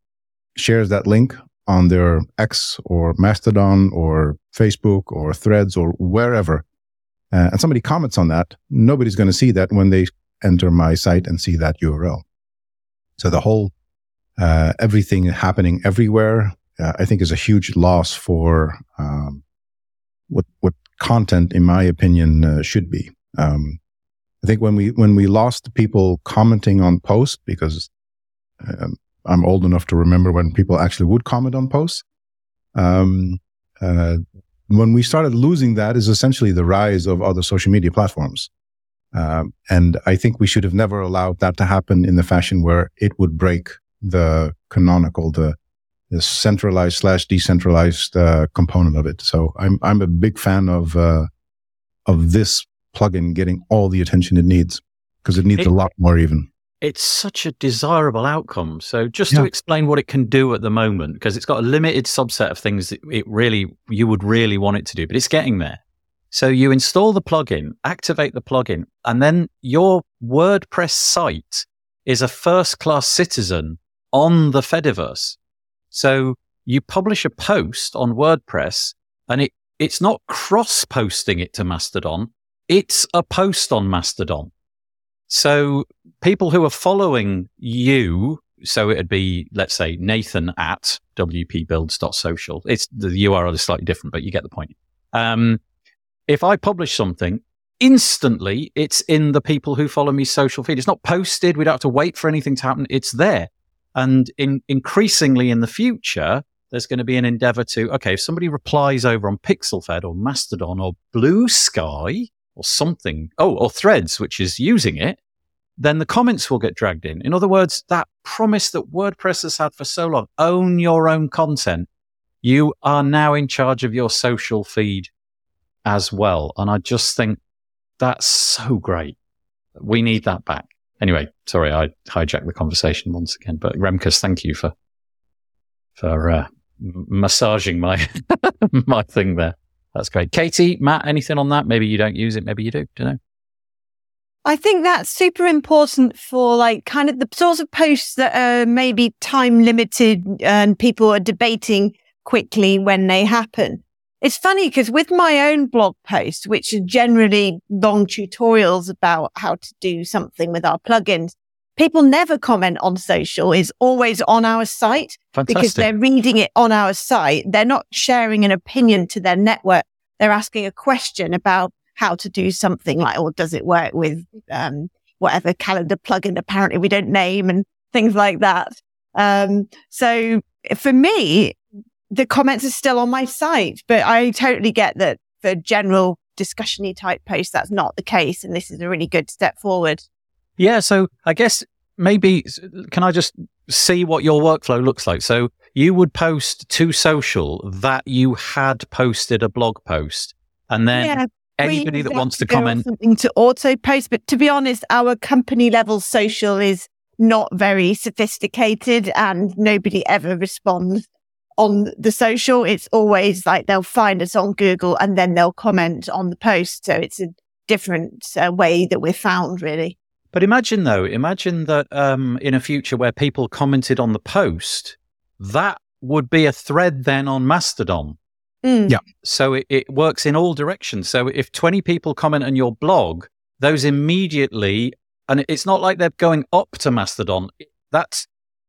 shares that link on their X or Mastodon or Facebook or Threads or wherever uh, and somebody comments on that, nobody's going to see that when they enter my site and see that URL. So the whole, uh, everything happening everywhere, uh, I think is a huge loss for, um, what, what content, in my opinion, uh, should be. Um, I think when we, when we lost people commenting on posts, because um, I'm old enough to remember when people actually would comment on posts, um, uh, when we started losing that is essentially the rise of other social media platforms. Um, and I think we should have never allowed that to happen in the fashion where it would break the canonical, the, the centralized slash decentralized uh, component of it. So I'm I'm a big fan of uh, of this plugin getting all the attention it needs because it needs it, a lot more even it's such a desirable outcome. So just yeah. to explain what it can do at the moment, because it's got a limited subset of things that it really, you would really want it to do, but it's getting there. So you install the plugin, activate the plugin, and then your WordPress site is a first class citizen on the Fediverse. So you publish a post on WordPress and it, it's not cross posting it to Mastodon. it's a post on Mastodon. So people who are following you, so it'd be, let's say, Nathan at wpbuilds.social. It's the URL is slightly different, but you get the point. Um, if I publish something, instantly it's in the people who follow me social feed. It's not posted. We don't have to wait for anything to happen. It's there. And in, increasingly in the future, there's going to be an endeavor to, okay, if somebody replies over on PixelFed or Mastodon or Blue Sky or something, oh, or Threads, which is using it, then the comments will get dragged in. In other words, that promise that WordPress has had for so long, own your own content, you are now in charge of your social feed as well. And I just think that's so great. We need that back. Anyway, sorry, I hijacked the conversation once again, but Remkus, thank you for, for, uh, massaging my, [LAUGHS] my thing there. That's great. Katie, Matt, anything on that? Maybe you don't use it. Maybe you do. Don't know. I think that's super important for like kind of the sorts of posts that are maybe time limited and people are debating quickly when they happen. It's funny because with my own blog posts, which are generally long tutorials about how to do something with our plugins, people never comment on social. It's always on our site Fantastic. because they're reading it on our site. They're not sharing an opinion to their network. They're asking a question about how to do something like, or does it work with, um, whatever calendar plugin apparently we don't name and things like that. Um, so for me, the comments are still on my site, but I totally get that for general discussiony type posts, that's not the case. And this is a really good step forward. Yeah. So I guess maybe can I just see what your workflow looks like? So you would post to social that you had posted a blog post and then yeah, anybody that wants to comment something to auto post. But to be honest, our company level social is not very sophisticated and nobody ever responds on the social. It's always like they'll find us on Google and then they'll comment on the post. So it's a different uh, way that we're found, really. But imagine though, imagine that um, in a future where people commented on the post, that would be a thread then on Mastodon. Mm. Yeah. So it, it works in all directions. So if 20 people comment on your blog, those immediately, and it's not like they're going up to Mastodon. That's,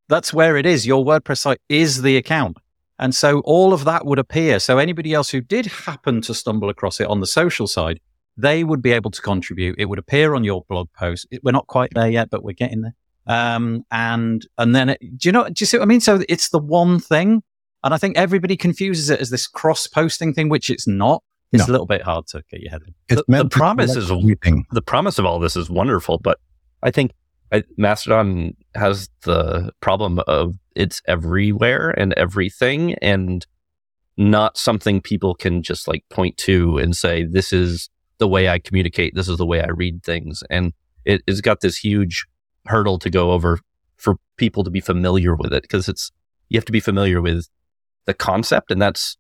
that's where it is. Your WordPress site is the account. And so all of that would appear. So anybody else who did happen to stumble across it on the social side, they would be able to contribute. It would appear on your blog post. It, we're not quite there yet, but we're getting there. Um, and, and then it, do you know, do you see what I mean? So it's the one thing. And I think everybody confuses it as this cross posting thing, which it's not. It's No. a little bit hard to get your head in. It's The- the promise is- everything. the promise of all this is wonderful, but I think I, Mastodon has the problem of it's everywhere and everything, and not something people can just like point to and say, "This is the way I communicate. This is the way I read things." And it, it's got this huge hurdle to go over for people to be familiar with it because it's you have to be familiar with the concept, and that's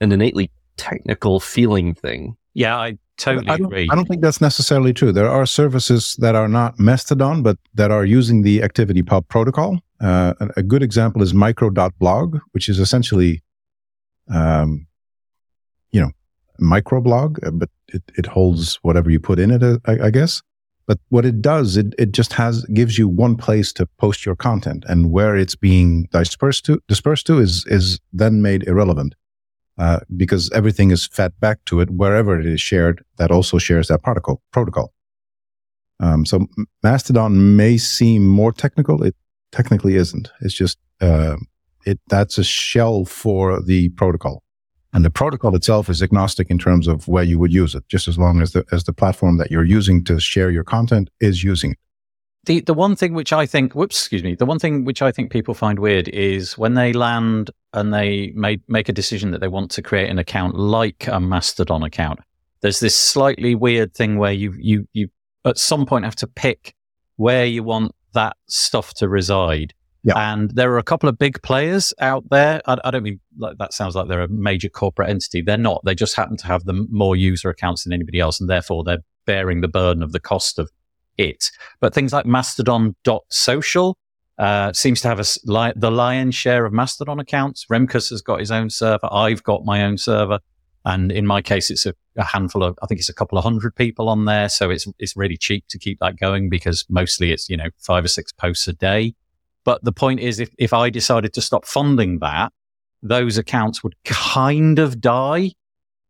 an innately technical feeling thing. Yeah, I totally I don't, agree. I don't think that's necessarily true. There are services that are not Mastodon, but that are using the ActivityPub protocol. Uh, a, a good example is micro.blog, which is essentially, um, you know, microblog, uh, but it, it holds whatever you put in it, uh, I, I guess. But what it does, it, it just has, gives you one place to post your content and where it's being dispersed to, dispersed to is, is then made irrelevant uh, because everything is fed back to it wherever it is shared that also shares that protocol protocol. Um, so Mastodon may seem more technical. It technically isn't. It's just uh, it that's a shell for the protocol, and the protocol itself is agnostic in terms of where you would use it, just as long as the as the platform that you're using to share your content is using it. the the one thing which I think, whoops, excuse me, the one thing which I think people find weird is when they land and they make make a decision that they want to create an account like a Mastodon account. There's this slightly weird thing where you you you at some point have to pick where you want that stuff to reside. Yeah. And there are a couple of big players out there. I, I don't mean like that sounds like they're a major corporate entity. They're not. They just happen to have the more user accounts than anybody else, and therefore they're bearing the burden of the cost of it. But things like Mastodon.social uh, seems to have a, li- the lion's share of Mastodon accounts. Remkus has got his own server. I've got my own server. And in my case, it's a, a handful of, I think it's a couple of hundred people on there. So it's, it's really cheap to keep that going because mostly it's, you know, five or six posts a day. But the point is, if, if I decided to stop funding that, those accounts would kind of die.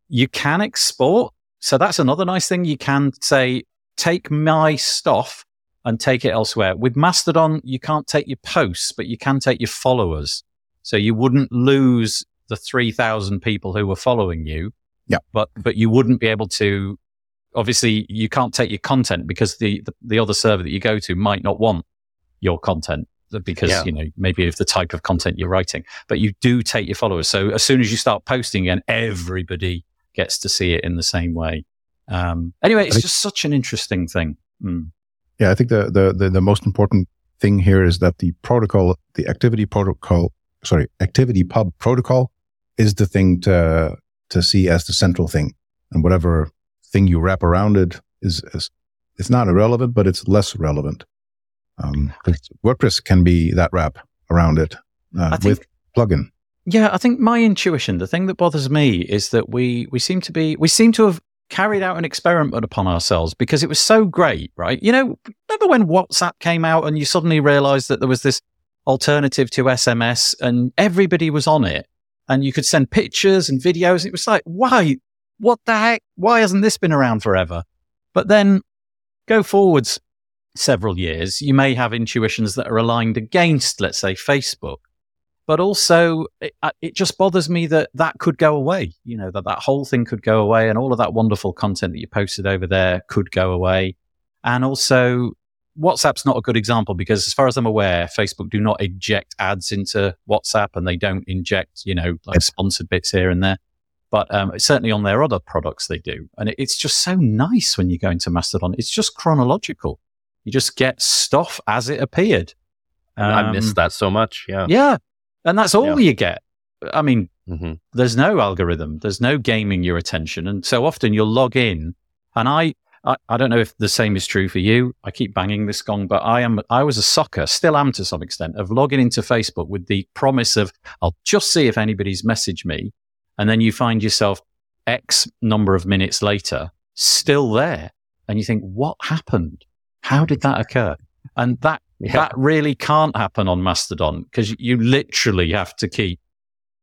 You can export. So that's another nice thing. You can say, take my stuff and take it elsewhere. With Mastodon, you can't take your posts, but you can take your followers. So you wouldn't lose the 3,000 people who were following you. Yeah. But, but you wouldn't be able to, obviously you can't take your content because the, the, the other server that you go to might not want your content because, Yeah. you know, maybe of the type of content you're writing, but you do take your followers. So as soon as you start posting again, everybody gets to see it in the same way. Um, anyway, it's think- just such an interesting thing. Mm. Yeah, I think the, the, the, the most important thing here is that the protocol, the activity protocol, sorry, activity pub protocol is the thing to, to see as the central thing. And whatever thing you wrap around it is, is it's not irrelevant, but it's less relevant. Um, WordPress can be that wrap around it uh, think- with plugin. Yeah, I think my intuition, the thing that bothers me is that we we seem to be we seem to have carried out an experiment upon ourselves because it was so great, right? You know, remember when WhatsApp came out and you suddenly realized that there was this alternative to SMS and everybody was on it and you could send pictures and videos. It was like, why? What the heck? Why hasn't this been around forever? But then go forwards several years, you may have intuitions that are aligned against, let's say, Facebook but also it, uh, it just bothers me that that could go away. You know, that that whole thing could go away and all of that wonderful content that you posted over there could go away. And also WhatsApp's not a good example because as far as I'm aware, Facebook do not eject ads into WhatsApp and they don't inject, you know, like sponsored bits here and there. But um, certainly on their other products, they do. And it, it's just so nice when you go into Mastodon. It's just chronological. You just get stuff as it appeared. I Um, missed that so much. Yeah. yeah. And that's all Yeah. you get. I mean, hmm there's no algorithm. There's no gaming your attention. And so often you'll log in and I, I, I don't know if the same is true for you. I keep banging this gong, but I am, I was a sucker, still am to some extent of logging into Facebook with the promise of I'll just see if anybody's messaged me. And then you find yourself X number of minutes later still there. And you think, what happened? How did that occur? And that Yeah. that really can't happen on Mastodon because you literally have to keep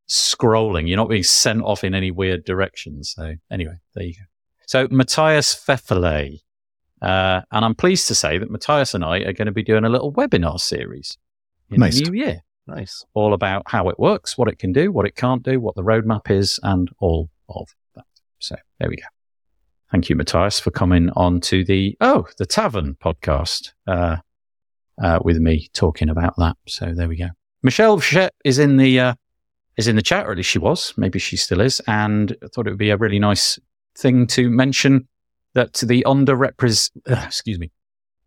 scrolling. You're not being sent off in any weird directions. So anyway, there you go. So Matthias Pfefferle. Uh, and I'm pleased to say that Matthias and I are going to be doing a little webinar series in Nice. the new year, Nice. all about how it works, what it can do, what it can't do, what the roadmap is, and all of that. So there we go. Thank you, Matthias, for coming on to the oh the Tavern podcast uh, uh, with me talking about that. So there we go. Michelle is in the uh, is in the chat, or at least she was. Maybe she still is. And I thought it would be a really nice thing to mention that the underrepresented, excuse me,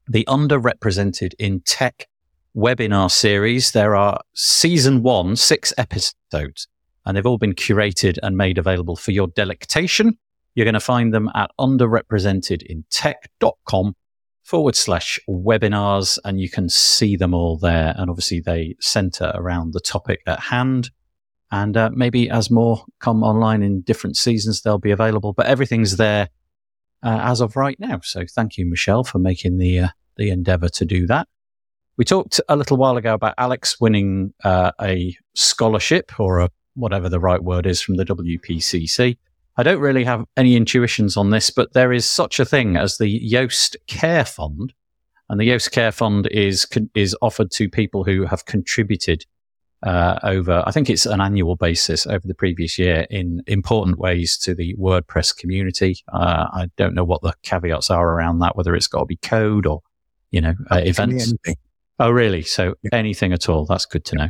the underrepresented in tech webinar series. There are season one, six episodes, and they've all been curated and made available for your delectation. You're going to find them at underrepresentedintech.com forward slash webinars, and you can see them all there. And obviously, they center around the topic at hand. And uh, maybe as more come online in different seasons, they'll be available. But everything's there uh, as of right now. So thank you, Michelle, for making the uh, the endeavor to do that. We talked a little while ago about Alex winning uh, a scholarship or a whatever the right word is from the WPCC. I don't really have any intuitions on this, but there is such a thing as the Yoast Care Fund, and the Yoast Care Fund is is offered to people who have contributed uh, over, I think it's an annual basis over the previous year in important ways to the WordPress community. Uh, I don't know what the caveats are around that, whether it's got to be code or you know uh, events. anything. Oh, really? So anything at all? That's good to know.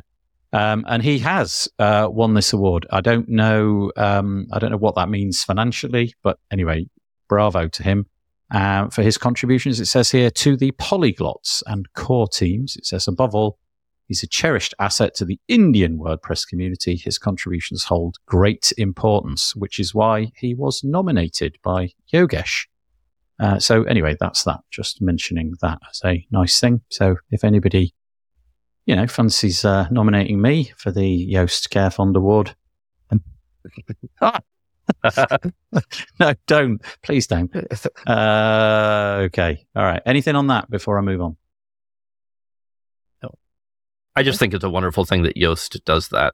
Um, and he has uh, won this award. I don't know. Um, I don't know what that means financially, but anyway, bravo to him uh, for his contributions. It says here to the polyglots and core teams. It says above all, he's a cherished asset to the Indian WordPress community. His contributions hold great importance, which is why he was nominated by Yogesh. Uh, so anyway, that's that. Just mentioning that as a nice thing. So if anybody, you know, fancies uh, nominating me for the Yoast Care Fund Award, [LAUGHS] ah, [LAUGHS] no, don't. Please don't. [LAUGHS] Uh, okay. All right. Anything on that before I move on? I just think it's a wonderful thing that Yoast does that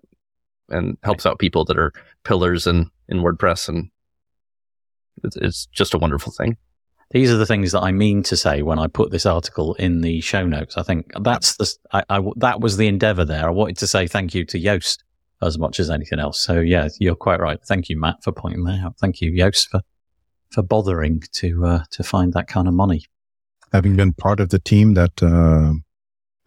and helps out people that are pillars in, in WordPress. And it's, it's just a wonderful thing. These are the things that I mean to say when I put this article in the show notes. I think that's the, I, I, that was the endeavor there. I wanted to say thank you to Yoast as much as anything else. So yeah, you're quite right. Thank you, Matt, for pointing that out. Thank you, Yoast, for, for bothering to, uh, to find that kind of money. Having been part of the team that, uh,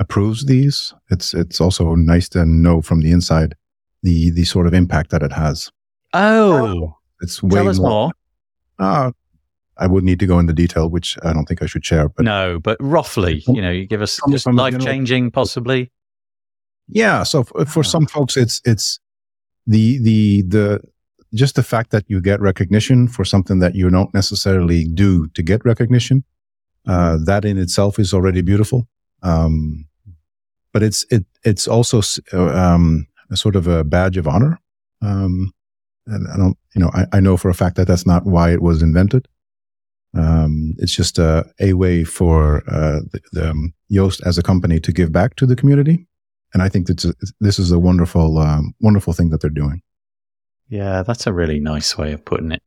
approves these, it's, it's also nice to know from the inside the the sort of impact that it has. Oh, it's way more. more. Uh, I would need to go into detail, which I don't think I should share. But no, but roughly, you know, you give us just life changing, possibly. Yeah. So for, for some folks, it's it's the the the just the fact that you get recognition for something that you don't necessarily do to get recognition. Uh, that in itself is already beautiful. Um, but it's it it's also uh, um, a sort of a badge of honor. Um, and I don't, you know, I, I, know for a fact that that's not why it was invented. Um, it's just a, a way for uh, the, the um, Yoast as a company to give back to the community, and I think that this is a wonderful, um, wonderful thing that they're doing. Yeah, that's a really nice way of putting it.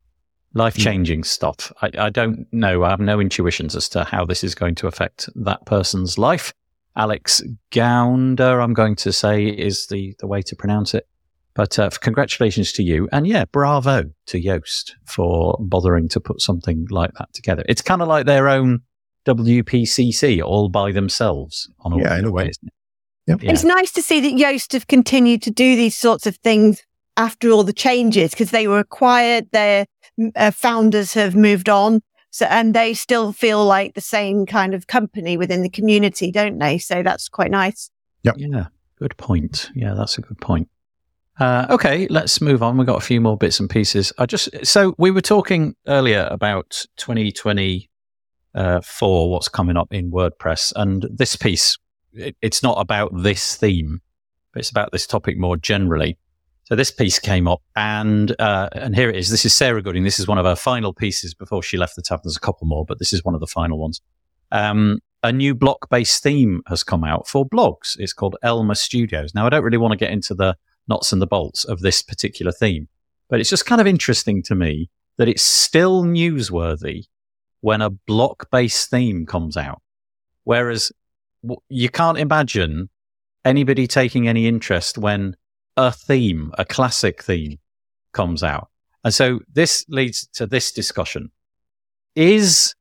Life changing mm. stuff. I, I don't know. I have no intuitions as to how this is going to affect that person's life. Alex Gounder, I'm going to say is the, the way to pronounce it. But uh, congratulations to you. And yeah, bravo to Yoast for bothering to put something like that together. It's kind of like their own WPCC all by themselves on a yeah, in a way. It? Yep. Yeah. It's nice to see that Yoast have continued to do these sorts of things after all the changes because they were acquired, their uh, founders have moved on. So, and they still feel like the same kind of company within the community, don't they? So that's quite nice. Yep. Yeah. Good point. Yeah, that's a good point. Uh, okay, let's move on. We've got a few more bits and pieces. I just so we were talking earlier about 2024, uh, what's coming up in WordPress, and this piece. It, it's not about this theme, but it's about this topic more generally. So this piece came up, and uh, and here it is. This is Sarah Gooding. This is one of her final pieces before she left the tavern. There's a couple more, but this is one of the final ones. Um, a new block-based theme has come out for blogs. It's called Elma Studios. Now, I don't really want to get into the nuts and the bolts of this particular theme, but it's just kind of interesting to me that it's still newsworthy when a block-based theme comes out, whereas you can't imagine anybody taking any interest when a theme, a classic theme comes out. And so this leads to this discussion. Is,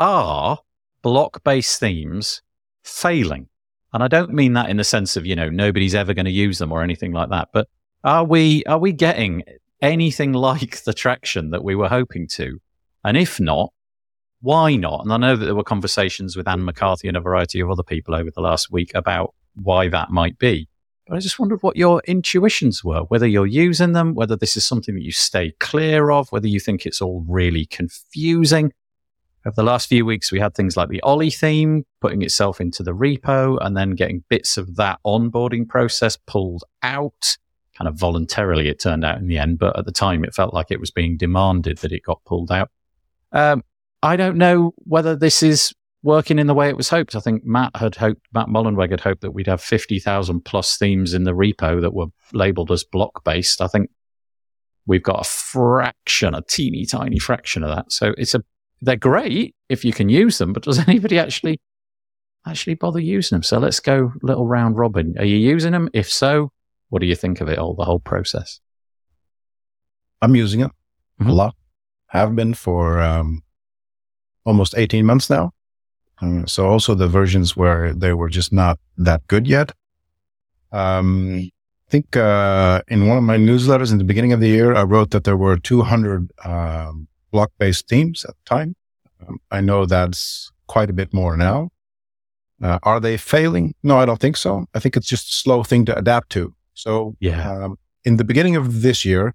are block based themes failing? And I don't mean that in the sense of, you know, nobody's ever going to use them or anything like that. But are we, are we getting anything [LAUGHS] like the traction that we were hoping to? And if not, why not? And I know that there were conversations with Anne McCarthy and a variety of other people over the last week about why that might be. But I just wondered what your intuitions were, whether you're using them, whether this is something that you stay clear of, whether you think it's all really confusing. Over the last few weeks, we had things like the Ollie theme putting itself into the repo and then getting bits of that onboarding process pulled out. Kind of voluntarily, it turned out in the end, but at the time, it felt like it was being demanded that it got pulled out. Um, I don't know whether this is working in the way it was hoped. I think Matt had hoped, Matt Mullenweg had hoped that we'd have 50,000 plus themes in the repo that were labeled as block based. I think we've got a fraction, a teeny tiny fraction of that. So it's a, they're great if you can use them, but does [LAUGHS] anybody actually, actually bother using them? So let's go little round robin. Are you using them? If so, what do you think of it all, the whole process? I'm using it mm-hmm. a lot. Have been for um, almost 18 months now. Um, so also the versions where they were just not that good yet. Um, I think uh, in one of my newsletters in the beginning of the year, I wrote that there were 200 um, block-based themes at the time. Um, I know that's quite a bit more now. Uh, are they failing? No, I don't think so. I think it's just a slow thing to adapt to. So, yeah. Um, in the beginning of this year,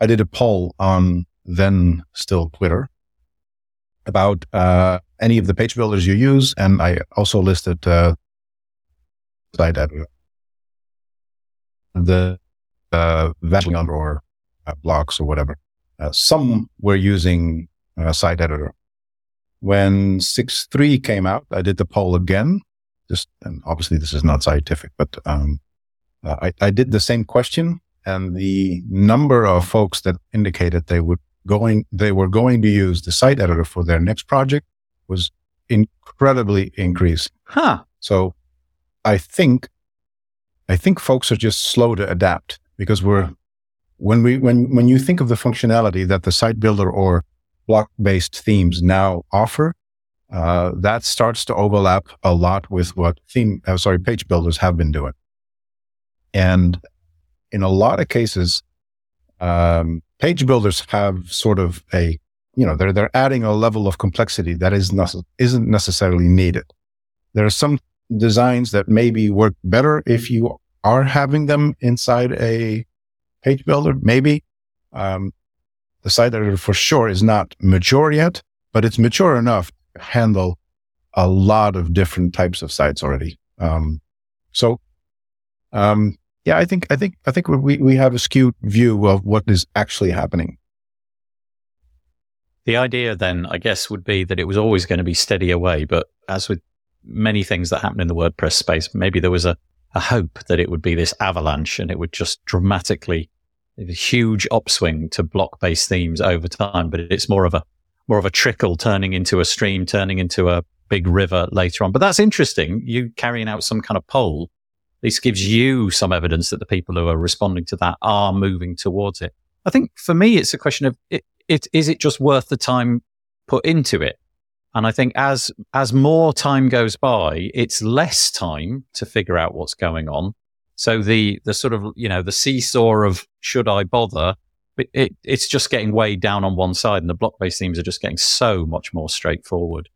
I did a poll on then still Twitter about uh, any of the page builders you use. And I also listed uh, the uh, Vagabond or uh, blocks or whatever. Uh, some were using uh, Site Editor. When 6.3 came out, I did the poll again. Just, and obviously this is not scientific, but um, uh, I, I did the same question and the number of folks that indicated they would going, they were going to use the site editor for their next project was incredibly increased. Huh. So I think, I think folks are just slow to adapt because we're, when we, when, when you think of the functionality that the site builder or block based themes now offer, uh, that starts to overlap a lot with what theme, uh, sorry, page builders have been doing. And in a lot of cases, um, page builders have sort of a, you know, they're, they're adding a level of complexity that is not, isn't necessarily needed. There are some designs that maybe work better if you are having them inside a page builder, maybe. Um, the site editor for sure is not mature yet, but it's mature enough to handle a lot of different types of sites already. Um, so, um, yeah, I think I think I think we we have a skewed view of what is actually happening. The idea then, I guess, would be that it was always going to be steady away, but as with many things that happen in the WordPress space, maybe there was a, a hope that it would be this avalanche and it would just dramatically a huge upswing to block based themes over time, but it's more of a more of a trickle turning into a stream, turning into a big river later on. But that's interesting. You carrying out some kind of poll this gives you some evidence that the people who are responding to that are moving towards it. I think for me, it's a question of it, it, is it just worth the time put into it? And I think as as more time goes by, it's less time to figure out what's going on. So the the sort of you know the seesaw of should I bother? It, it, it's just getting way down on one side, and the block based themes are just getting so much more straightforward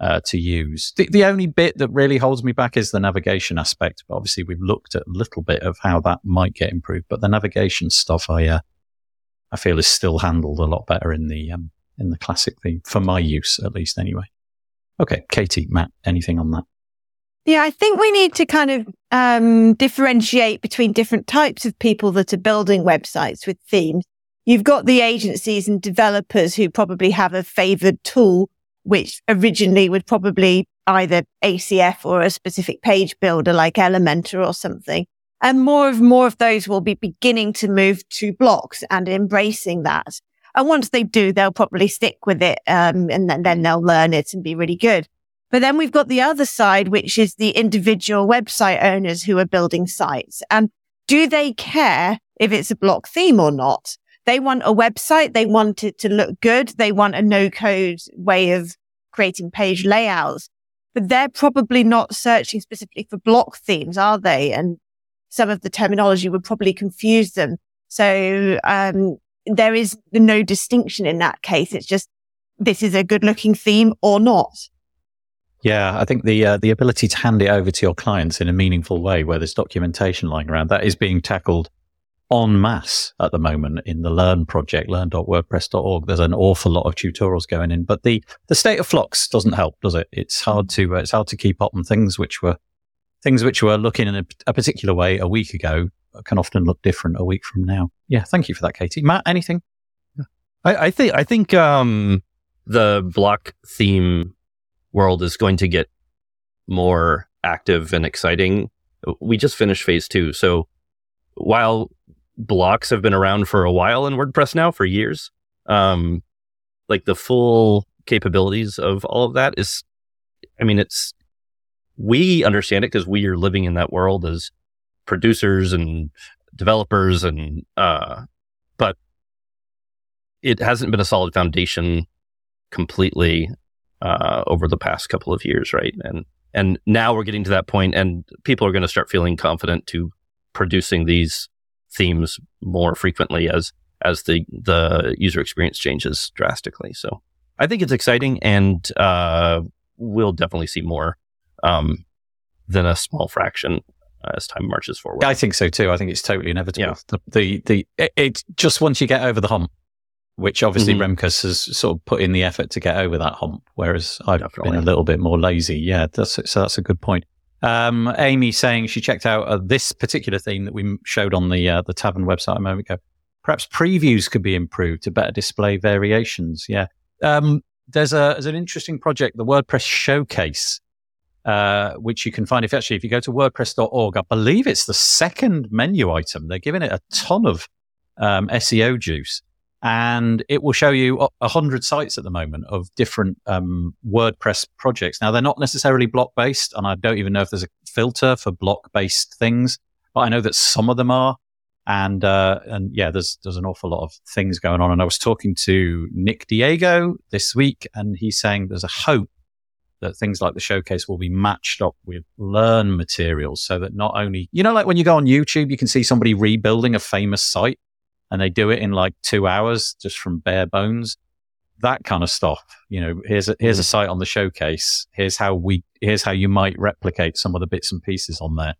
uh, to use. The, the only bit that really holds me back is the navigation aspect. But obviously, we've looked at a little bit of how that might get improved. But the navigation stuff, I uh, I feel is still handled a lot better in the um, in the classic theme for my use, at least anyway. Okay, Katie, Matt, anything on that? Yeah, I think we need to kind of um, differentiate between different types of people that are building websites with themes. You've got the agencies and developers who probably have a favored tool which originally would probably either ACF or a specific page builder like Elementor or something. And more of more of those will be beginning to move to blocks and embracing that. And once they do, they'll probably stick with it. Um, and then, then they'll learn it and be really good. But then we've got the other side, which is the individual website owners who are building sites. And do they care if it's a block theme or not? They want a website. They want it to look good. They want a no code way of creating page layouts, but they're probably not searching specifically for block themes, are they? And some of the terminology would probably confuse them. So, um, there is no distinction in that case. It's just this is a good looking theme or not. Yeah, I think the uh, the ability to hand it over to your clients in a meaningful way, where there's documentation lying around, that is being tackled en masse at the moment in the Learn project, learn.wordpress.org. There's an awful lot of tutorials going in, but the, the state of flux doesn't help, does it? It's hard to, uh, it's hard to keep up on things which were, things which were looking in a, a, particular way a week ago can often look different a week from now. Yeah. Thank you for that, Katie. Matt, anything? I, I think, I think, um, the block theme world is going to get more active and exciting. We just finished phase two. So while blocks have been around for a while in WordPress now for years. Um, like the full capabilities of all of that is, I mean, it's, we understand it because we are living in that world as producers and developers and, uh, but it hasn't been a solid foundation completely, uh, over the past couple of years. Right. And, and now we're getting to that point and people are going to start feeling confident to producing these themes more frequently as as the the user experience changes drastically. So I think it's exciting, and uh, we'll definitely see more um, than a small fraction as time marches forward. I think so too. I think it's totally inevitable. Yeah. The the, the it, it, just once you get over the hump, which obviously mm-hmm. Remkus has sort of put in the effort to get over that hump, whereas I've definitely. been a little bit more lazy. Yeah, that's so that's a good point. Um, Amy saying she checked out uh, this particular theme that we showed on the uh, the tavern website a moment ago. Perhaps previews could be improved to better display variations. Yeah. Um, there's a there's an interesting project, the WordPress Showcase, uh, which you can find if actually if you go to WordPress.org. I believe it's the second menu item. They're giving it a ton of um, SEO juice, and it will show you a hundred sites at the moment of different um, WordPress projects. Now they're not necessarily block based, and I don't even know if there's a filter for block based things, but I know that some of them are. And uh, and yeah, there's there's an awful lot of things going on. And I was talking to Nick Diego this week, and he's saying there's a hope that things like the showcase will be matched up with learn materials so that not only, you know, like when you go on YouTube, you can see somebody rebuilding a famous site and they do it in like two hours just from bare bones. That kind of stuff. You know, here's a, here's a mm. site on the showcase. Here's how we, here's how you might replicate some of the bits and pieces on there.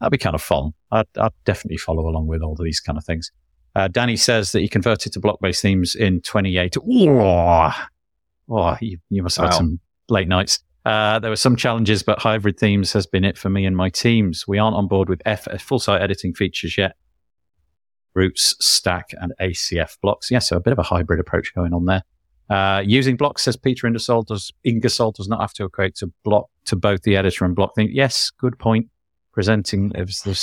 That'd be kind of fun. I'd, I'd definitely follow along with all of these kind of things. Uh, Danny says that he converted to block-based themes in 28. Oh, oh you, you must have wow. had some late nights. Uh, there were some challenges, but hybrid themes has been it for me and my teams. We aren't on board with F- full site editing features yet. Roots, stack, and ACF blocks. Yeah, so a bit of a hybrid approach going on there. Uh, using blocks, says Peter Ingersoll, does Ingersoll does not have to equate to block to both the editor and block thing. Yes, good point. Presenting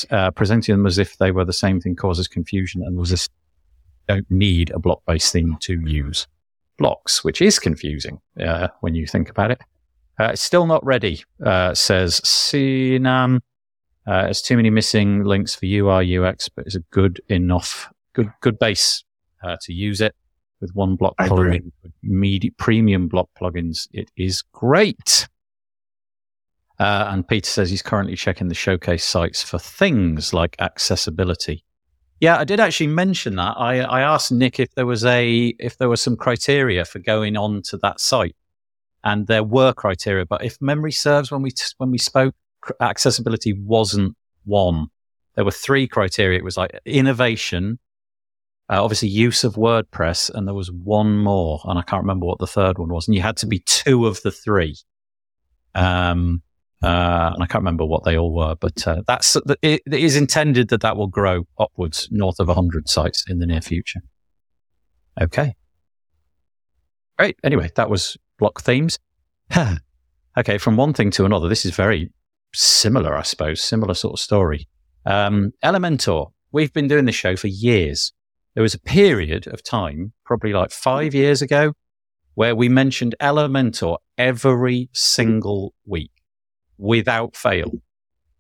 uh, presenting them as if they were the same thing causes confusion and was this don't need a block based theme to use blocks, which is confusing uh, when you think about it. Uh, it's still not ready, uh, says Sinan. Uh, there's too many missing links for UI UX, but it's a good enough, good good base uh, to use it with one block plugin, media, premium block plugins. It is great. Uh, and Peter says he's currently checking the showcase sites for things like accessibility. Yeah, I did actually mention that. I, I asked Nick if there was a if there was some criteria for going on to that site, and there were criteria. But if memory serves, when we t- when we spoke, accessibility wasn't one. There were three criteria. It was like innovation, uh, obviously use of WordPress, and there was one more, and I can't remember what the third one was. And you had to be two of the three. Um, uh, and I can't remember what they all were, but uh, that's it, it is intended that that will grow upwards north of 100 sites in the near future. Okay. Great. Anyway, that was block themes. [LAUGHS] okay, from one thing to another, this is very similar, I suppose, similar sort of story. Um, Elementor, we've been doing this show for years. There was a period of time, probably like five years ago, where we mentioned Elementor every single week without fail.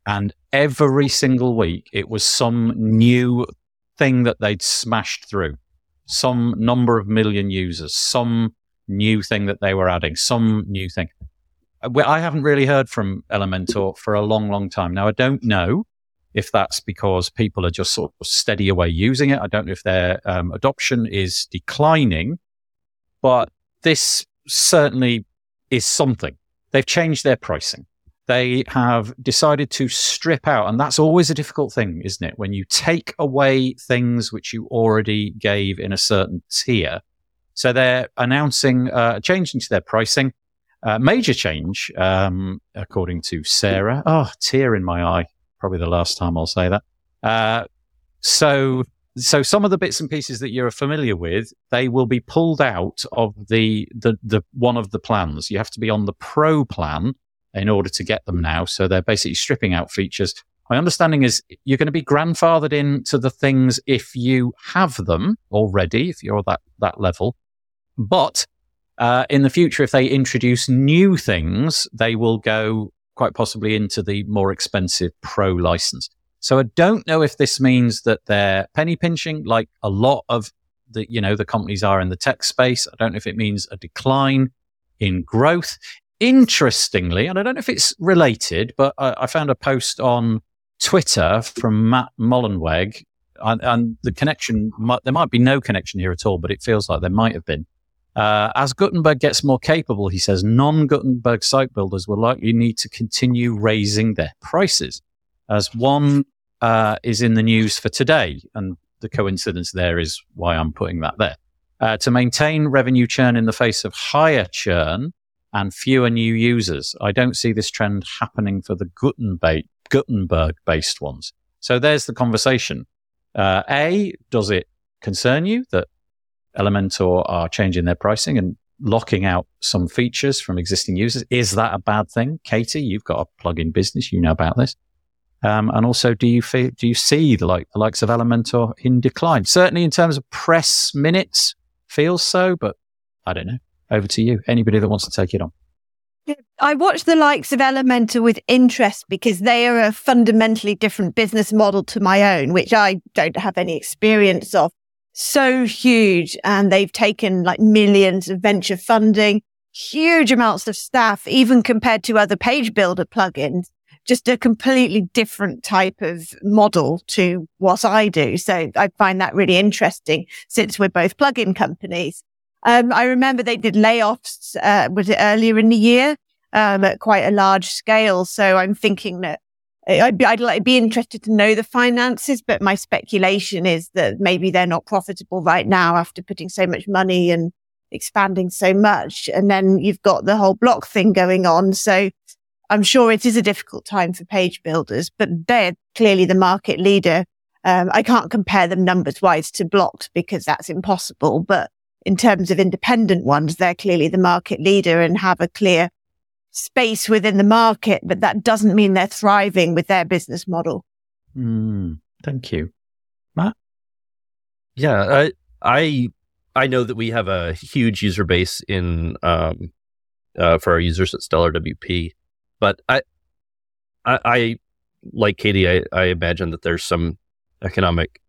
And every single week, it was some new thing that they'd smashed through, some number of million users, some new thing that they were adding, some new thing. I haven't really heard from Elementor for a long, long time. Now, I don't know if that's because people are just sort of steady away using it. I don't know if their um, adoption is declining, but this certainly is something. They've changed their pricing. They have decided to strip out, and that's always a difficult thing, isn't it? When you take away things which you already gave in a certain tier. So they're announcing uh, a change into their pricing. Uh, major change, um, according to Sarah. Oh, tear in my eye. Probably the last time I'll say that. Uh, so, so some of the bits and pieces that you're familiar with, they will be pulled out of the, the, the one of the plans. You have to be on the pro plan in order to get them now. So they're basically stripping out features. My understanding is you're going to be grandfathered into the things if you have them already, if you're that, that level. But uh, in the future, if they introduce new things, they will go quite possibly into the more expensive pro license. So I don't know if this means that they're penny pinching like a lot of the, you know, the companies are in the tech space. I don't know if it means a decline in growth. Interestingly, and I don't know if it's related, but I, I found a post on Twitter from Matt Mullenweg, and, and the connection, there might be no connection here at all, but it feels like there might have been. Uh, as Gutenberg gets more capable, he says, non Gutenberg site builders will likely need to continue raising their prices. As one uh, is in the news for today, and the coincidence there is why I'm putting that there. Uh, to maintain revenue churn in the face of higher churn and fewer new users, I don't see this trend happening for the Gutenberg based ones. So there's the conversation. Uh, a, does it concern you that Elementor are changing their pricing and locking out some features from existing users? Is that a bad thing? Katie, you've got a plugin business, you know about this. Um, and also, do you feel, do you see the like the likes of Elementor in decline? Certainly, in terms of press minutes, feels so, but I don't know. Over to you. Anybody that wants to take it on. I watch the likes of Elementor with interest because they are a fundamentally different business model to my own, which I don't have any experience of. So huge. And they've taken like millions of venture funding, huge amounts of staff, even compared to other page builder plugins just a completely different type of model to what I do. So I find that really interesting since we're both plugin companies. Um, I remember they did layoffs, uh, was it earlier in the year, um, at quite a large scale. So I'm thinking that I'd be, I'd like, be interested to know the finances, but my speculation is that maybe they're not profitable right now after putting so much money and expanding so much. And then you've got the whole block thing going on. So I'm sure it is a difficult time for page builders, but they're clearly the market leader. Um, I can't compare them numbers wise to blocked because that's impossible. But in terms of independent ones, they're clearly the market leader and have a clear space within the market. But that doesn't mean they're thriving with their business model. Mm, thank you, Matt. Yeah, I, I I know that we have a huge user base in um, uh, for our users at Stellar WP. But I, I, I like Katie, I, I imagine that there's some economic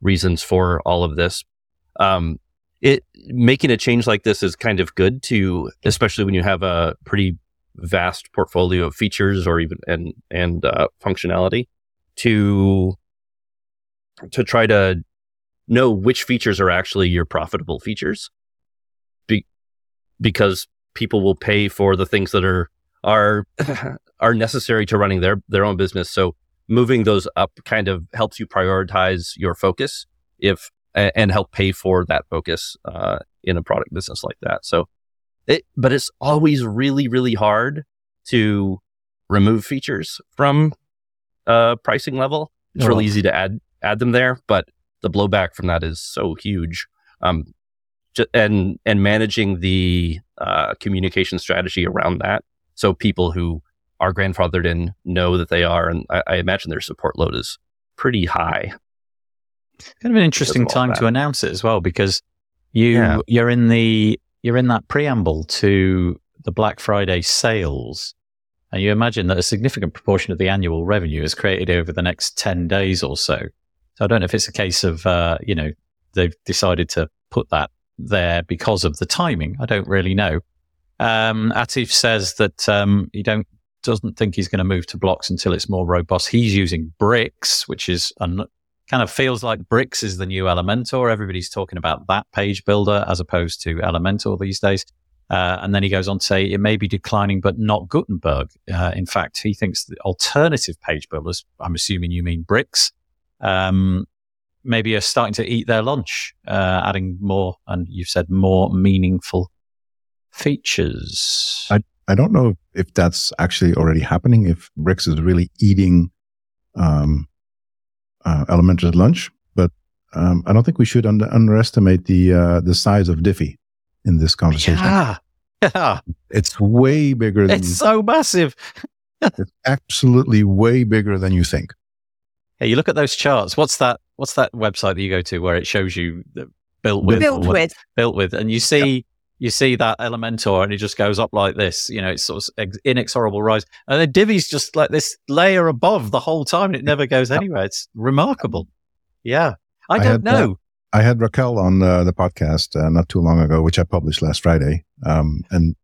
reasons for all of this. Um, it making a change like this is kind of good to, especially when you have a pretty vast portfolio of features or even and and uh, functionality to to try to know which features are actually your profitable features. Be, because people will pay for the things that are are [LAUGHS] are necessary to running their their own business. So moving those up kind of helps you prioritize your focus if and help pay for that focus uh, in a product business like that. So it, but it's always really really hard to remove features from a pricing level. It's oh. really easy to add add them there, but the blowback from that is so huge. Um, and and managing the uh, communication strategy around that so people who are grandfathered in know that they are, and I, I imagine their support load is pretty high. Kind of an interesting time to announce it as well, because you yeah. you're in the you're in that preamble to the Black Friday sales, and you imagine that a significant proportion of the annual revenue is created over the next ten days or so. So I don't know if it's a case of uh, you know they've decided to put that there because of the timing. I don't really know. Um, Atif says that um, he don't doesn't think he's going to move to blocks until it's more robust. He's using bricks, which is un- kind of feels like bricks is the new Elementor. Everybody's talking about that page builder as opposed to Elementor these days. Uh, and then he goes on to say it may be declining, but not Gutenberg. Uh, in fact, he thinks the alternative page builders, I'm assuming you mean bricks, um, maybe are starting to eat their lunch, uh, adding more, and you've said more meaningful features. I, I don't know if that's actually already happening, if Bricks is really eating um, uh, Elementor's lunch, but um, I don't think we should under, underestimate the uh, the size of Divi in this conversation. Yeah. [LAUGHS] yeah. It's way bigger than It's so massive. [LAUGHS] it's absolutely way bigger than you think. Hey, you look at those charts. What's that? What's that website that you go to where it shows you built with, built with, built with, and you see you see that Elementor and it just goes up like this. You know, it's sort of inexorable rise. And then Divi's just like this layer above the whole time and it never goes anywhere. It's remarkable. Yeah. I, I don't had, uh, know. Uh, I had Raquel on uh, the podcast uh, not too long ago, which I published last Friday. Um, and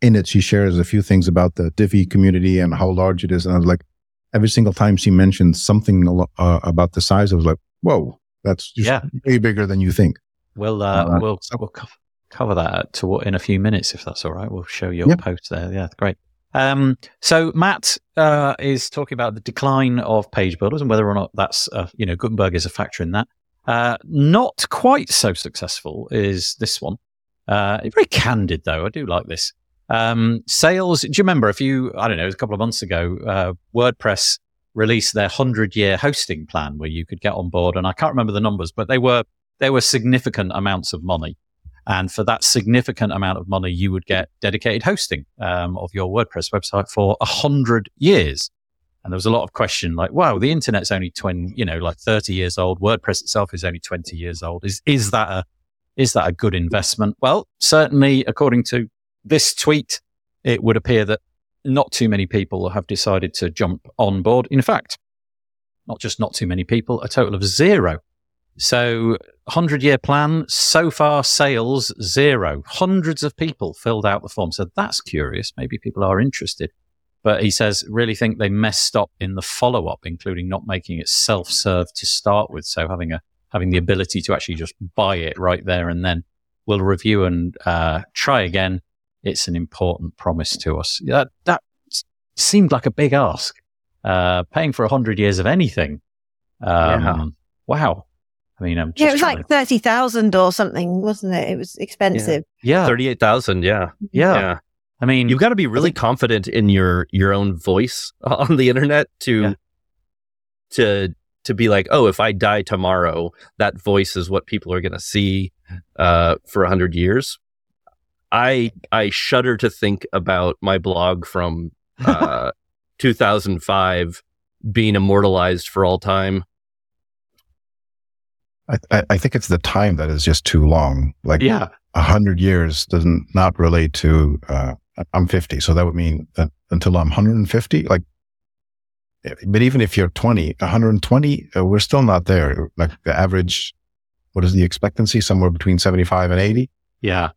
in it, she shares a few things about the Divi community and how large it is. And I was like, every single time she mentioned something uh, about the size, I was like, whoa, that's just yeah. way bigger than you think. We'll, uh, we'll, we'll, cover that to what in a few minutes, if that's all right. We'll show your yep. post there. Yeah, great. Um, so Matt uh, is talking about the decline of page builders and whether or not that's uh, you know Gutenberg is a factor in that. Uh, not quite so successful is this one. Uh, very candid though. I do like this. Um, sales. Do you remember a few? I don't know. It was a couple of months ago. Uh, WordPress released their hundred-year hosting plan where you could get on board, and I can't remember the numbers, but they were they were significant amounts of money. And for that significant amount of money, you would get dedicated hosting um, of your WordPress website for a hundred years. And there was a lot of question like, wow, the internet's only 20, you know, like 30 years old. WordPress itself is only 20 years old. Is, is that a, is that a good investment? Well, certainly according to this tweet, it would appear that not too many people have decided to jump on board. In fact, not just not too many people, a total of zero. So 100 year plan, so far sales zero. Hundreds of people filled out the form. So that's curious. Maybe people are interested. But he says, really think they messed up in the follow up, including not making it self serve to start with. So having a, having the ability to actually just buy it right there and then we'll review and uh, try again. It's an important promise to us. That, that seemed like a big ask. Uh, paying for 100 years of anything. Um, yeah. Wow. I mean, I'm yeah, it was like to... 30,000 or something, wasn't it? It was expensive. Yeah. yeah. 38,000. Yeah. yeah. Yeah. I mean, you've got to be really think, confident in your your own voice [LAUGHS] on the internet to yeah. to to be like, oh, if I die tomorrow, that voice is what people are going to see uh, for a hundred years. I I shudder to think about my blog from [LAUGHS] uh, 2005 being immortalized for all time. I, I think it's the time that is just too long. Like, yeah, a hundred years doesn't not relate to uh, I'm 50. So that would mean that until I'm 150, like, but even if you're 20, 120, uh, we're still not there. Like the average, what is the expectancy? Somewhere between 75 and 80. Yeah.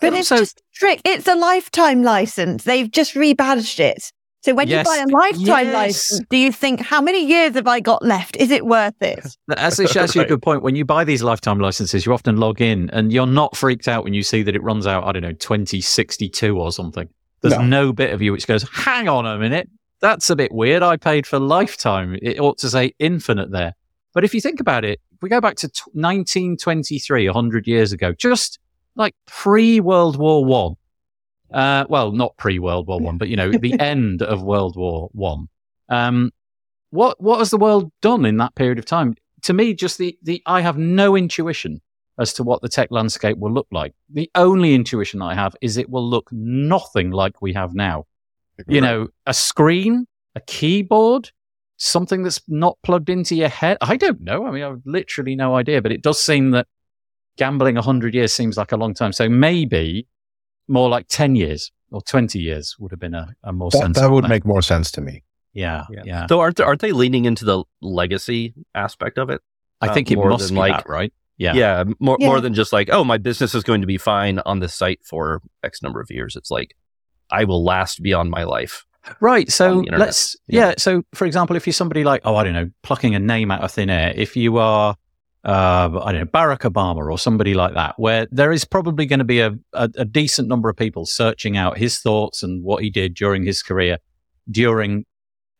But it's just trick. It's a lifetime license. They've just rebadged it. So when yes. you buy a lifetime yes. license, do you think how many years have I got left? Is it worth it? [LAUGHS] That's actually a good point. When you buy these lifetime licenses, you often log in and you're not freaked out when you see that it runs out, I don't know, 2062 or something. There's no, no bit of you which goes, hang on a minute. That's a bit weird. I paid for lifetime. It ought to say infinite there. But if you think about it, if we go back to t- 1923, 100 years ago, just like pre World War One, uh, well, not pre World War One, but you know, the [LAUGHS] end of World War One. Um, what what has the world done in that period of time? To me, just the the I have no intuition as to what the tech landscape will look like. The only intuition I have is it will look nothing like we have now. You know, a screen, a keyboard, something that's not plugged into your head. I don't know. I mean, I have literally no idea, but it does seem that gambling 100 years seems like a long time. So maybe more like 10 years or 20 years would have been a, a more that, that would make more sense to me. Yeah, yeah. yeah. So aren't, aren't they leaning into the legacy aspect of it? I think uh, it must be like, that, right? Yeah. Yeah. More, yeah. more than just like, oh, my business is going to be fine on this site for X number of years. It's like, I will last beyond my life. Right. So let's, yeah. yeah. So for example, if you're somebody like, oh, I don't know, plucking a name out of thin air, if you are uh, I don't know, Barack Obama or somebody like that, where there is probably going to be a, a, a, decent number of people searching out his thoughts and what he did during his career, during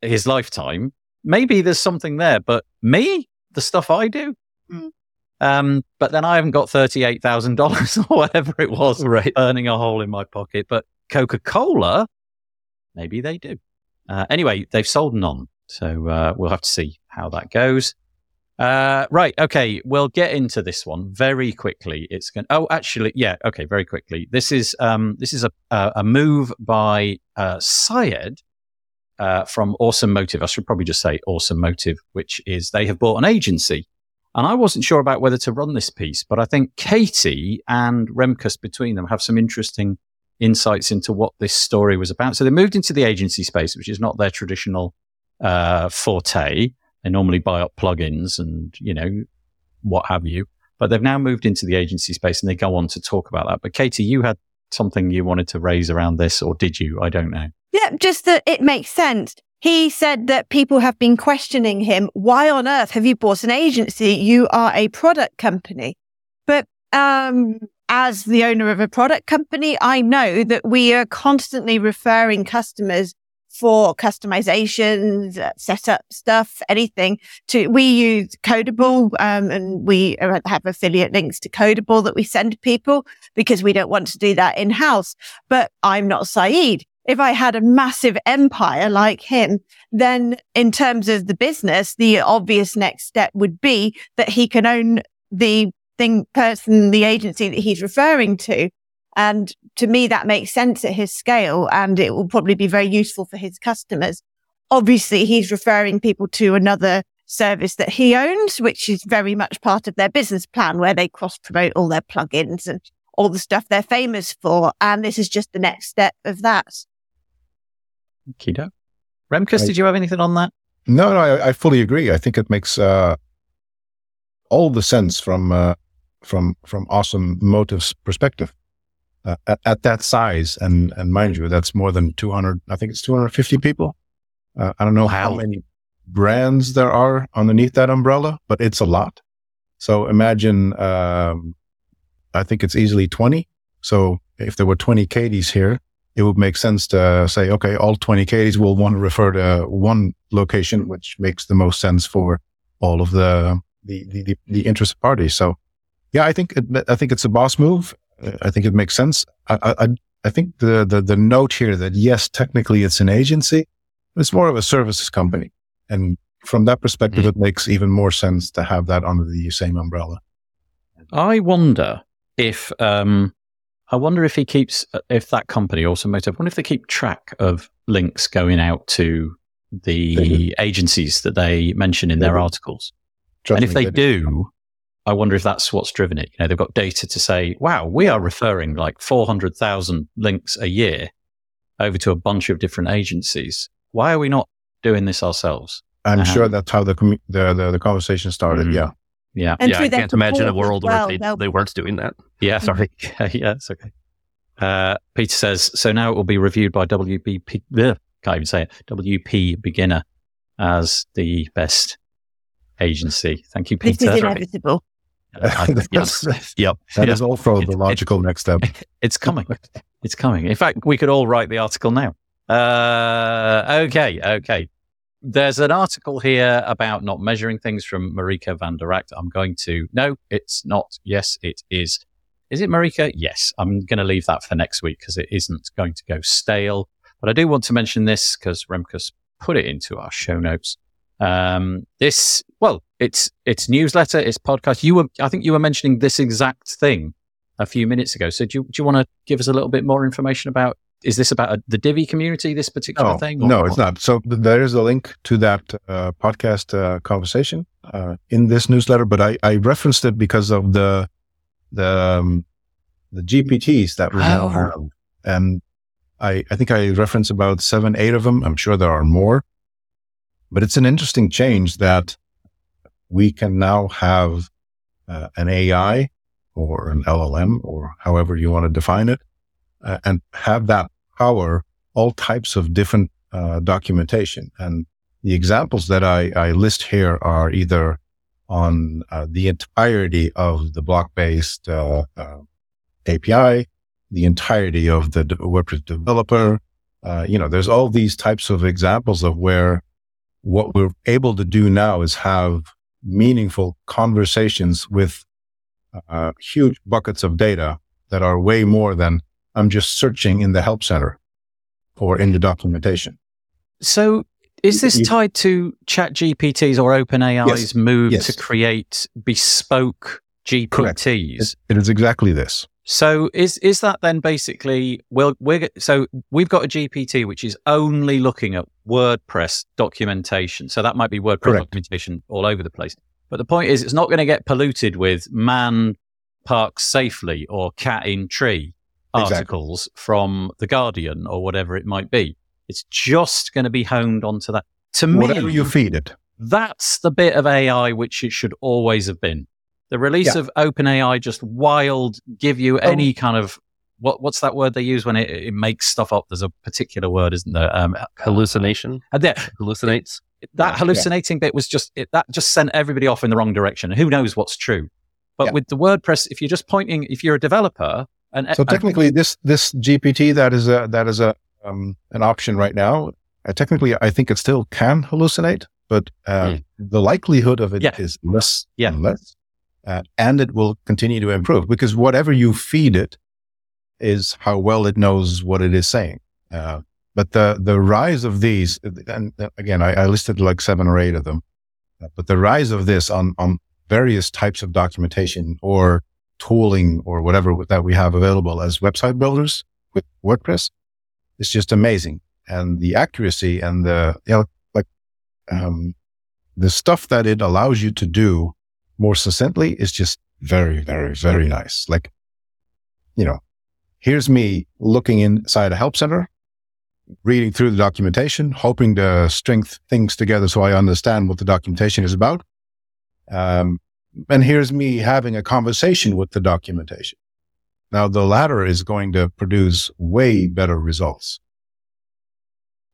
his lifetime. Maybe there's something there, but me, the stuff I do, mm. um, but then I haven't got $38,000 [LAUGHS] or whatever it was, right. burning a hole in my pocket. But Coca Cola, maybe they do. Uh, anyway, they've sold none. So uh, we'll have to see how that goes. Uh, right. Okay. We'll get into this one very quickly. It's going. Oh, actually, yeah. Okay. Very quickly. This is um, this is a a, move by uh, Syed uh, from Awesome Motive. I should probably just say Awesome Motive, which is they have bought an agency, and I wasn't sure about whether to run this piece, but I think Katie and Remkus between them have some interesting insights into what this story was about. So they moved into the agency space, which is not their traditional uh, forte. They normally buy up plugins and, you know, what have you. But they've now moved into the agency space and they go on to talk about that. But Katie, you had something you wanted to raise around this, or did you? I don't know. Yeah, just that it makes sense. He said that people have been questioning him. Why on earth have you bought an agency? You are a product company. But um, as the owner of a product company, I know that we are constantly referring customers for customizations, uh, setup stuff, anything to, we use Codeable, um, and we have affiliate links to Codeable that we send people because we don't want to do that in house. But I'm not Saeed. If I had a massive empire like him, then in terms of the business, the obvious next step would be that he can own the thing person, the agency that he's referring to. And to me, that makes sense at his scale and it will probably be very useful for his customers. Obviously, he's referring people to another service that he owns, which is very much part of their business plan where they cross promote all their plugins and all the stuff they're famous for. And this is just the next step of that. Kido. Remkus, I, did you have anything on that? No, no, I, I fully agree. I think it makes uh, all the sense from uh, from from awesome motives perspective. Uh, at, at, that size, and and mind you, that's more than 200. I think it's 250 people. Uh, I don't know wow. how many brands there are underneath that umbrella, but it's a lot. So imagine, um, I think it's easily 20. So if there were 20 Katie's here, it would make sense to say, okay, all 20 Katie's will want to refer to one location, which makes the most sense for all of the, the, the, the interested parties. So yeah, I think, it, I think it's a boss move. I think it makes sense. I, I, I think the, the, the note here that yes, technically it's an agency, it's more of a services company. And from that perspective, mm. it makes even more sense to have that under the same umbrella. I wonder if, um, I wonder if he keeps, if that company, Awesome Motive, I wonder if they keep track of links going out to the agencies that they mention in their articles. Trust and if they, they do, I wonder if that's what's driven it. You know, they've got data to say, wow, we are referring like 400,000 links a year over to a bunch of different agencies. Why are we not doing this ourselves? I'm uh-huh. sure that's how the, com- the, the, the conversation started. Mm-hmm. Yeah. Yeah. And yeah. I can't imagine a world well, where they, they weren't doing that. Yeah. Sorry. [LAUGHS] yeah. It's okay. Uh, Peter says, so now it will be reviewed by WBP, bleh, can't even say it, WP Beginner as the best agency. Thank you, Peter. This is inevitable. [LAUGHS] yes. Yep. That is also the logical next step. [LAUGHS] It's coming. [LAUGHS] It's coming. In fact, we could all write the article now. Uh, okay. Okay. There's an article here about not measuring things from Marika van de Rakt. I'm going to, no, it's not. Yes, it is. Is it Marika? Yes. I'm going to leave that for next week because it isn't going to go stale. But I do want to mention this because Remkus put it into our show notes. Um, this, well, it's, it's newsletter, it's podcast. You were, I think you were mentioning this exact thing a few minutes ago. So do you, do you want to give us a little bit more information about, is this about a, the Divi community, this particular oh, thing? no, it's not. So there is a link to that uh, podcast uh, conversation uh, in this newsletter, but I, I referenced it because of the, the, um, the GPTs that we oh. now have. And I, I think I referenced about seven, eight of them. I'm sure there are more. But it's an interesting change that we can now have uh, an AI or an LLM or however you want to define it uh, and have that power all types of different uh, documentation. And the examples that I, I list here are either on uh, the entirety of the block based uh, uh, API, the entirety of the WordPress developer. you know, there's all these types of examples of where what we're able to do now is have meaningful conversations with uh, huge buckets of data that are way more than I'm just searching in the help center or in the documentation. So is this tied to chat GPTs or OpenAI's yes. move yes. to create bespoke GPTs? It, it is exactly this. So is is that then basically well we're so we've got a GPT which is only looking at WordPress documentation. So that might be WordPress Correct. documentation all over the place. But the point is it's not going to get polluted with man parks safely or cat in tree articles exactly. from the Guardian or whatever it might be. It's just going to be honed onto that. To whatever me, you feed it. That's the bit of AI which it should always have been. The release yeah. of OpenAI just wild, give you oh. any kind of what what's that word they use when it, it makes stuff up? There's a particular word, isn't there? Um, Hallucination. Uh, there, hallucinates. That hallucinating yeah. bit was just it, that just sent everybody off in the wrong direction. Who knows what's true? But yeah. with the WordPress, if you're just pointing, if you're a developer, and so technically, this this GPT that is a that is a um, an option right now. Uh, technically, I think it still can hallucinate, but uh, mm. the likelihood of it yeah. is less yeah. and less uh, and it will continue to improve because whatever you feed it is how well it knows what it is saying. Uh, but the the rise of these, and again, I, I, listed like seven or eight of them, uh, but the rise of this on on various types of documentation or tooling or whatever that we have available as website builders with WordPress is just amazing. And the accuracy and the, you know, like, um, the stuff that it allows you to do more succinctly is just very, very, very nice. Like, you know, here's me looking inside a help center, reading through the documentation, hoping to string things together so I understand what the documentation is about. Um, and here's me having a conversation with the documentation. Now, the latter is going to produce way better results.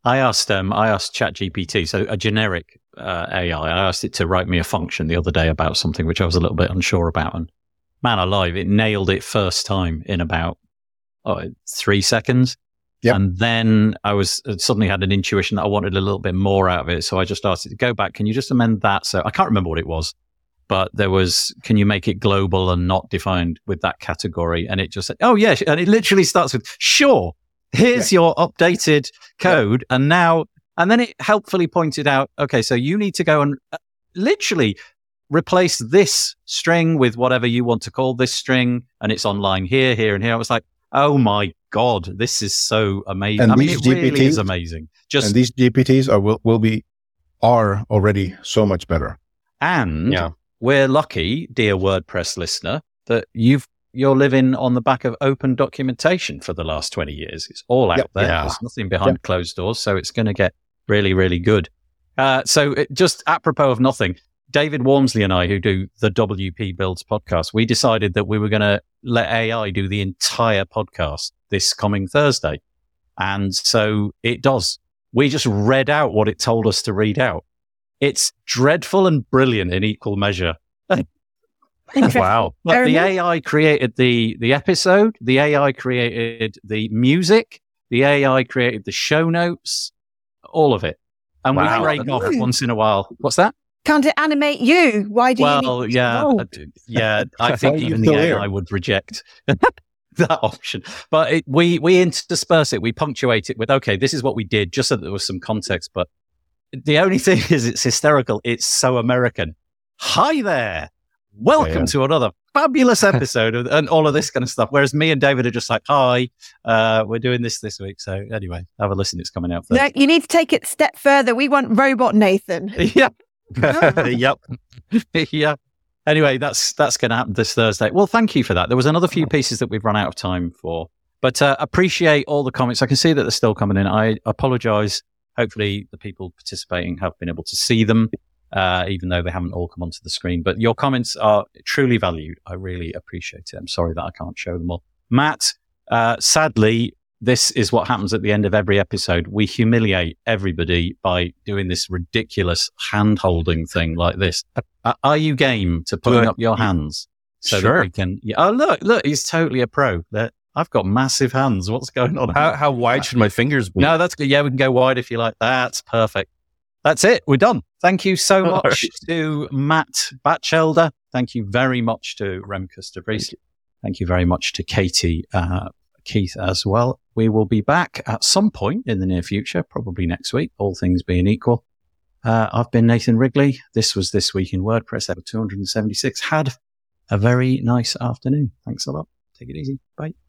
I asked um, I asked ChatGPT, so a generic uh, AI. I asked it to write me a function the other day about something which I was a little bit unsure about, and man alive, it nailed it first time in about oh, three seconds. Yep. And then I was uh, suddenly had an intuition that I wanted a little bit more out of it. So I just asked it to go back. Can you just amend that? So I can't remember what it was, but there was, can you make it global and not defined with that category? And it just said, oh, yeah. And it literally starts with, sure, here's yeah. your updated code. Yeah. And now, and then it helpfully pointed out, okay, so you need to go and uh, literally replace this string with whatever you want to call this string. And it's online here, here, and here. I was like, oh my God, this is so amazing. And I mean, it GPTs, really is amazing. Just and these GPTs are will, will be are already so much better. And yeah. we're lucky, dear WordPress listener, that you've you're living on the back of open documentation for the last 20 years. It's all out yep. there. Yeah. There's nothing behind yep. closed doors. So it's going to get really, really good. Uh, so it, just apropos of nothing, David Waumsley and I, who do the WP Builds podcast, we decided that we were going to let AI do the entire podcast this coming Thursday. And so it does. We just read out what it told us to read out. It's dreadful and brilliant in equal measure. [LAUGHS] wow. But the AI created the, the episode. The AI created the music. The AI created the show notes, all of it. And wow. we break off once in a while. What's that? Can't it animate you? Why do well, you? Well, yeah, oh. yeah. I [LAUGHS] think even the AI would reject [LAUGHS] that option. But it, we we intersperse it. We punctuate it with okay, this is what we did, just so that there was some context. But the only [LAUGHS] thing is, it's hysterical. It's so American. Hi there. Welcome yeah. to another fabulous episode of, and all of this kind of stuff. Whereas me and David are just like, hi, uh, we're doing this this week. So anyway, have a listen. It's coming out. First. No, you need to take it a step further. We want robot Nathan. yeah. [LAUGHS] yep. [LAUGHS] yeah. Anyway, that's that's going to happen this Thursday. Well, thank you for that. There was another few pieces that we've run out of time for, but uh, appreciate all the comments. I can see that they're still coming in. I apologise. Hopefully, the people participating have been able to see them, uh, even though they haven't all come onto the screen. But your comments are truly valued. I really appreciate it. I'm sorry that I can't show them all. Matt, uh, sadly, this is what happens at the end of every episode. We humiliate everybody by doing this ridiculous hand holding thing like this. Are you game to putting up your hands so sure. that we can? Yeah. Oh, look, look, he's totally a pro. That I've got massive hands. What's going on? How, how wide should my fingers be? No, that's good. Yeah, we can go wide if you like. That's perfect. That's it. We're done. Thank you so much right. to Matt Batchelder. Thank you very much to Remkus de Vries. Thank you very much to Katie uh, Keith as well. We will be back at some point in the near future, probably next week, all things being equal. Uh, I've been Nathan Wrigley. This was This Week in WordPress, episode 276. Had a very nice afternoon. Thanks a lot. Take it easy. Bye.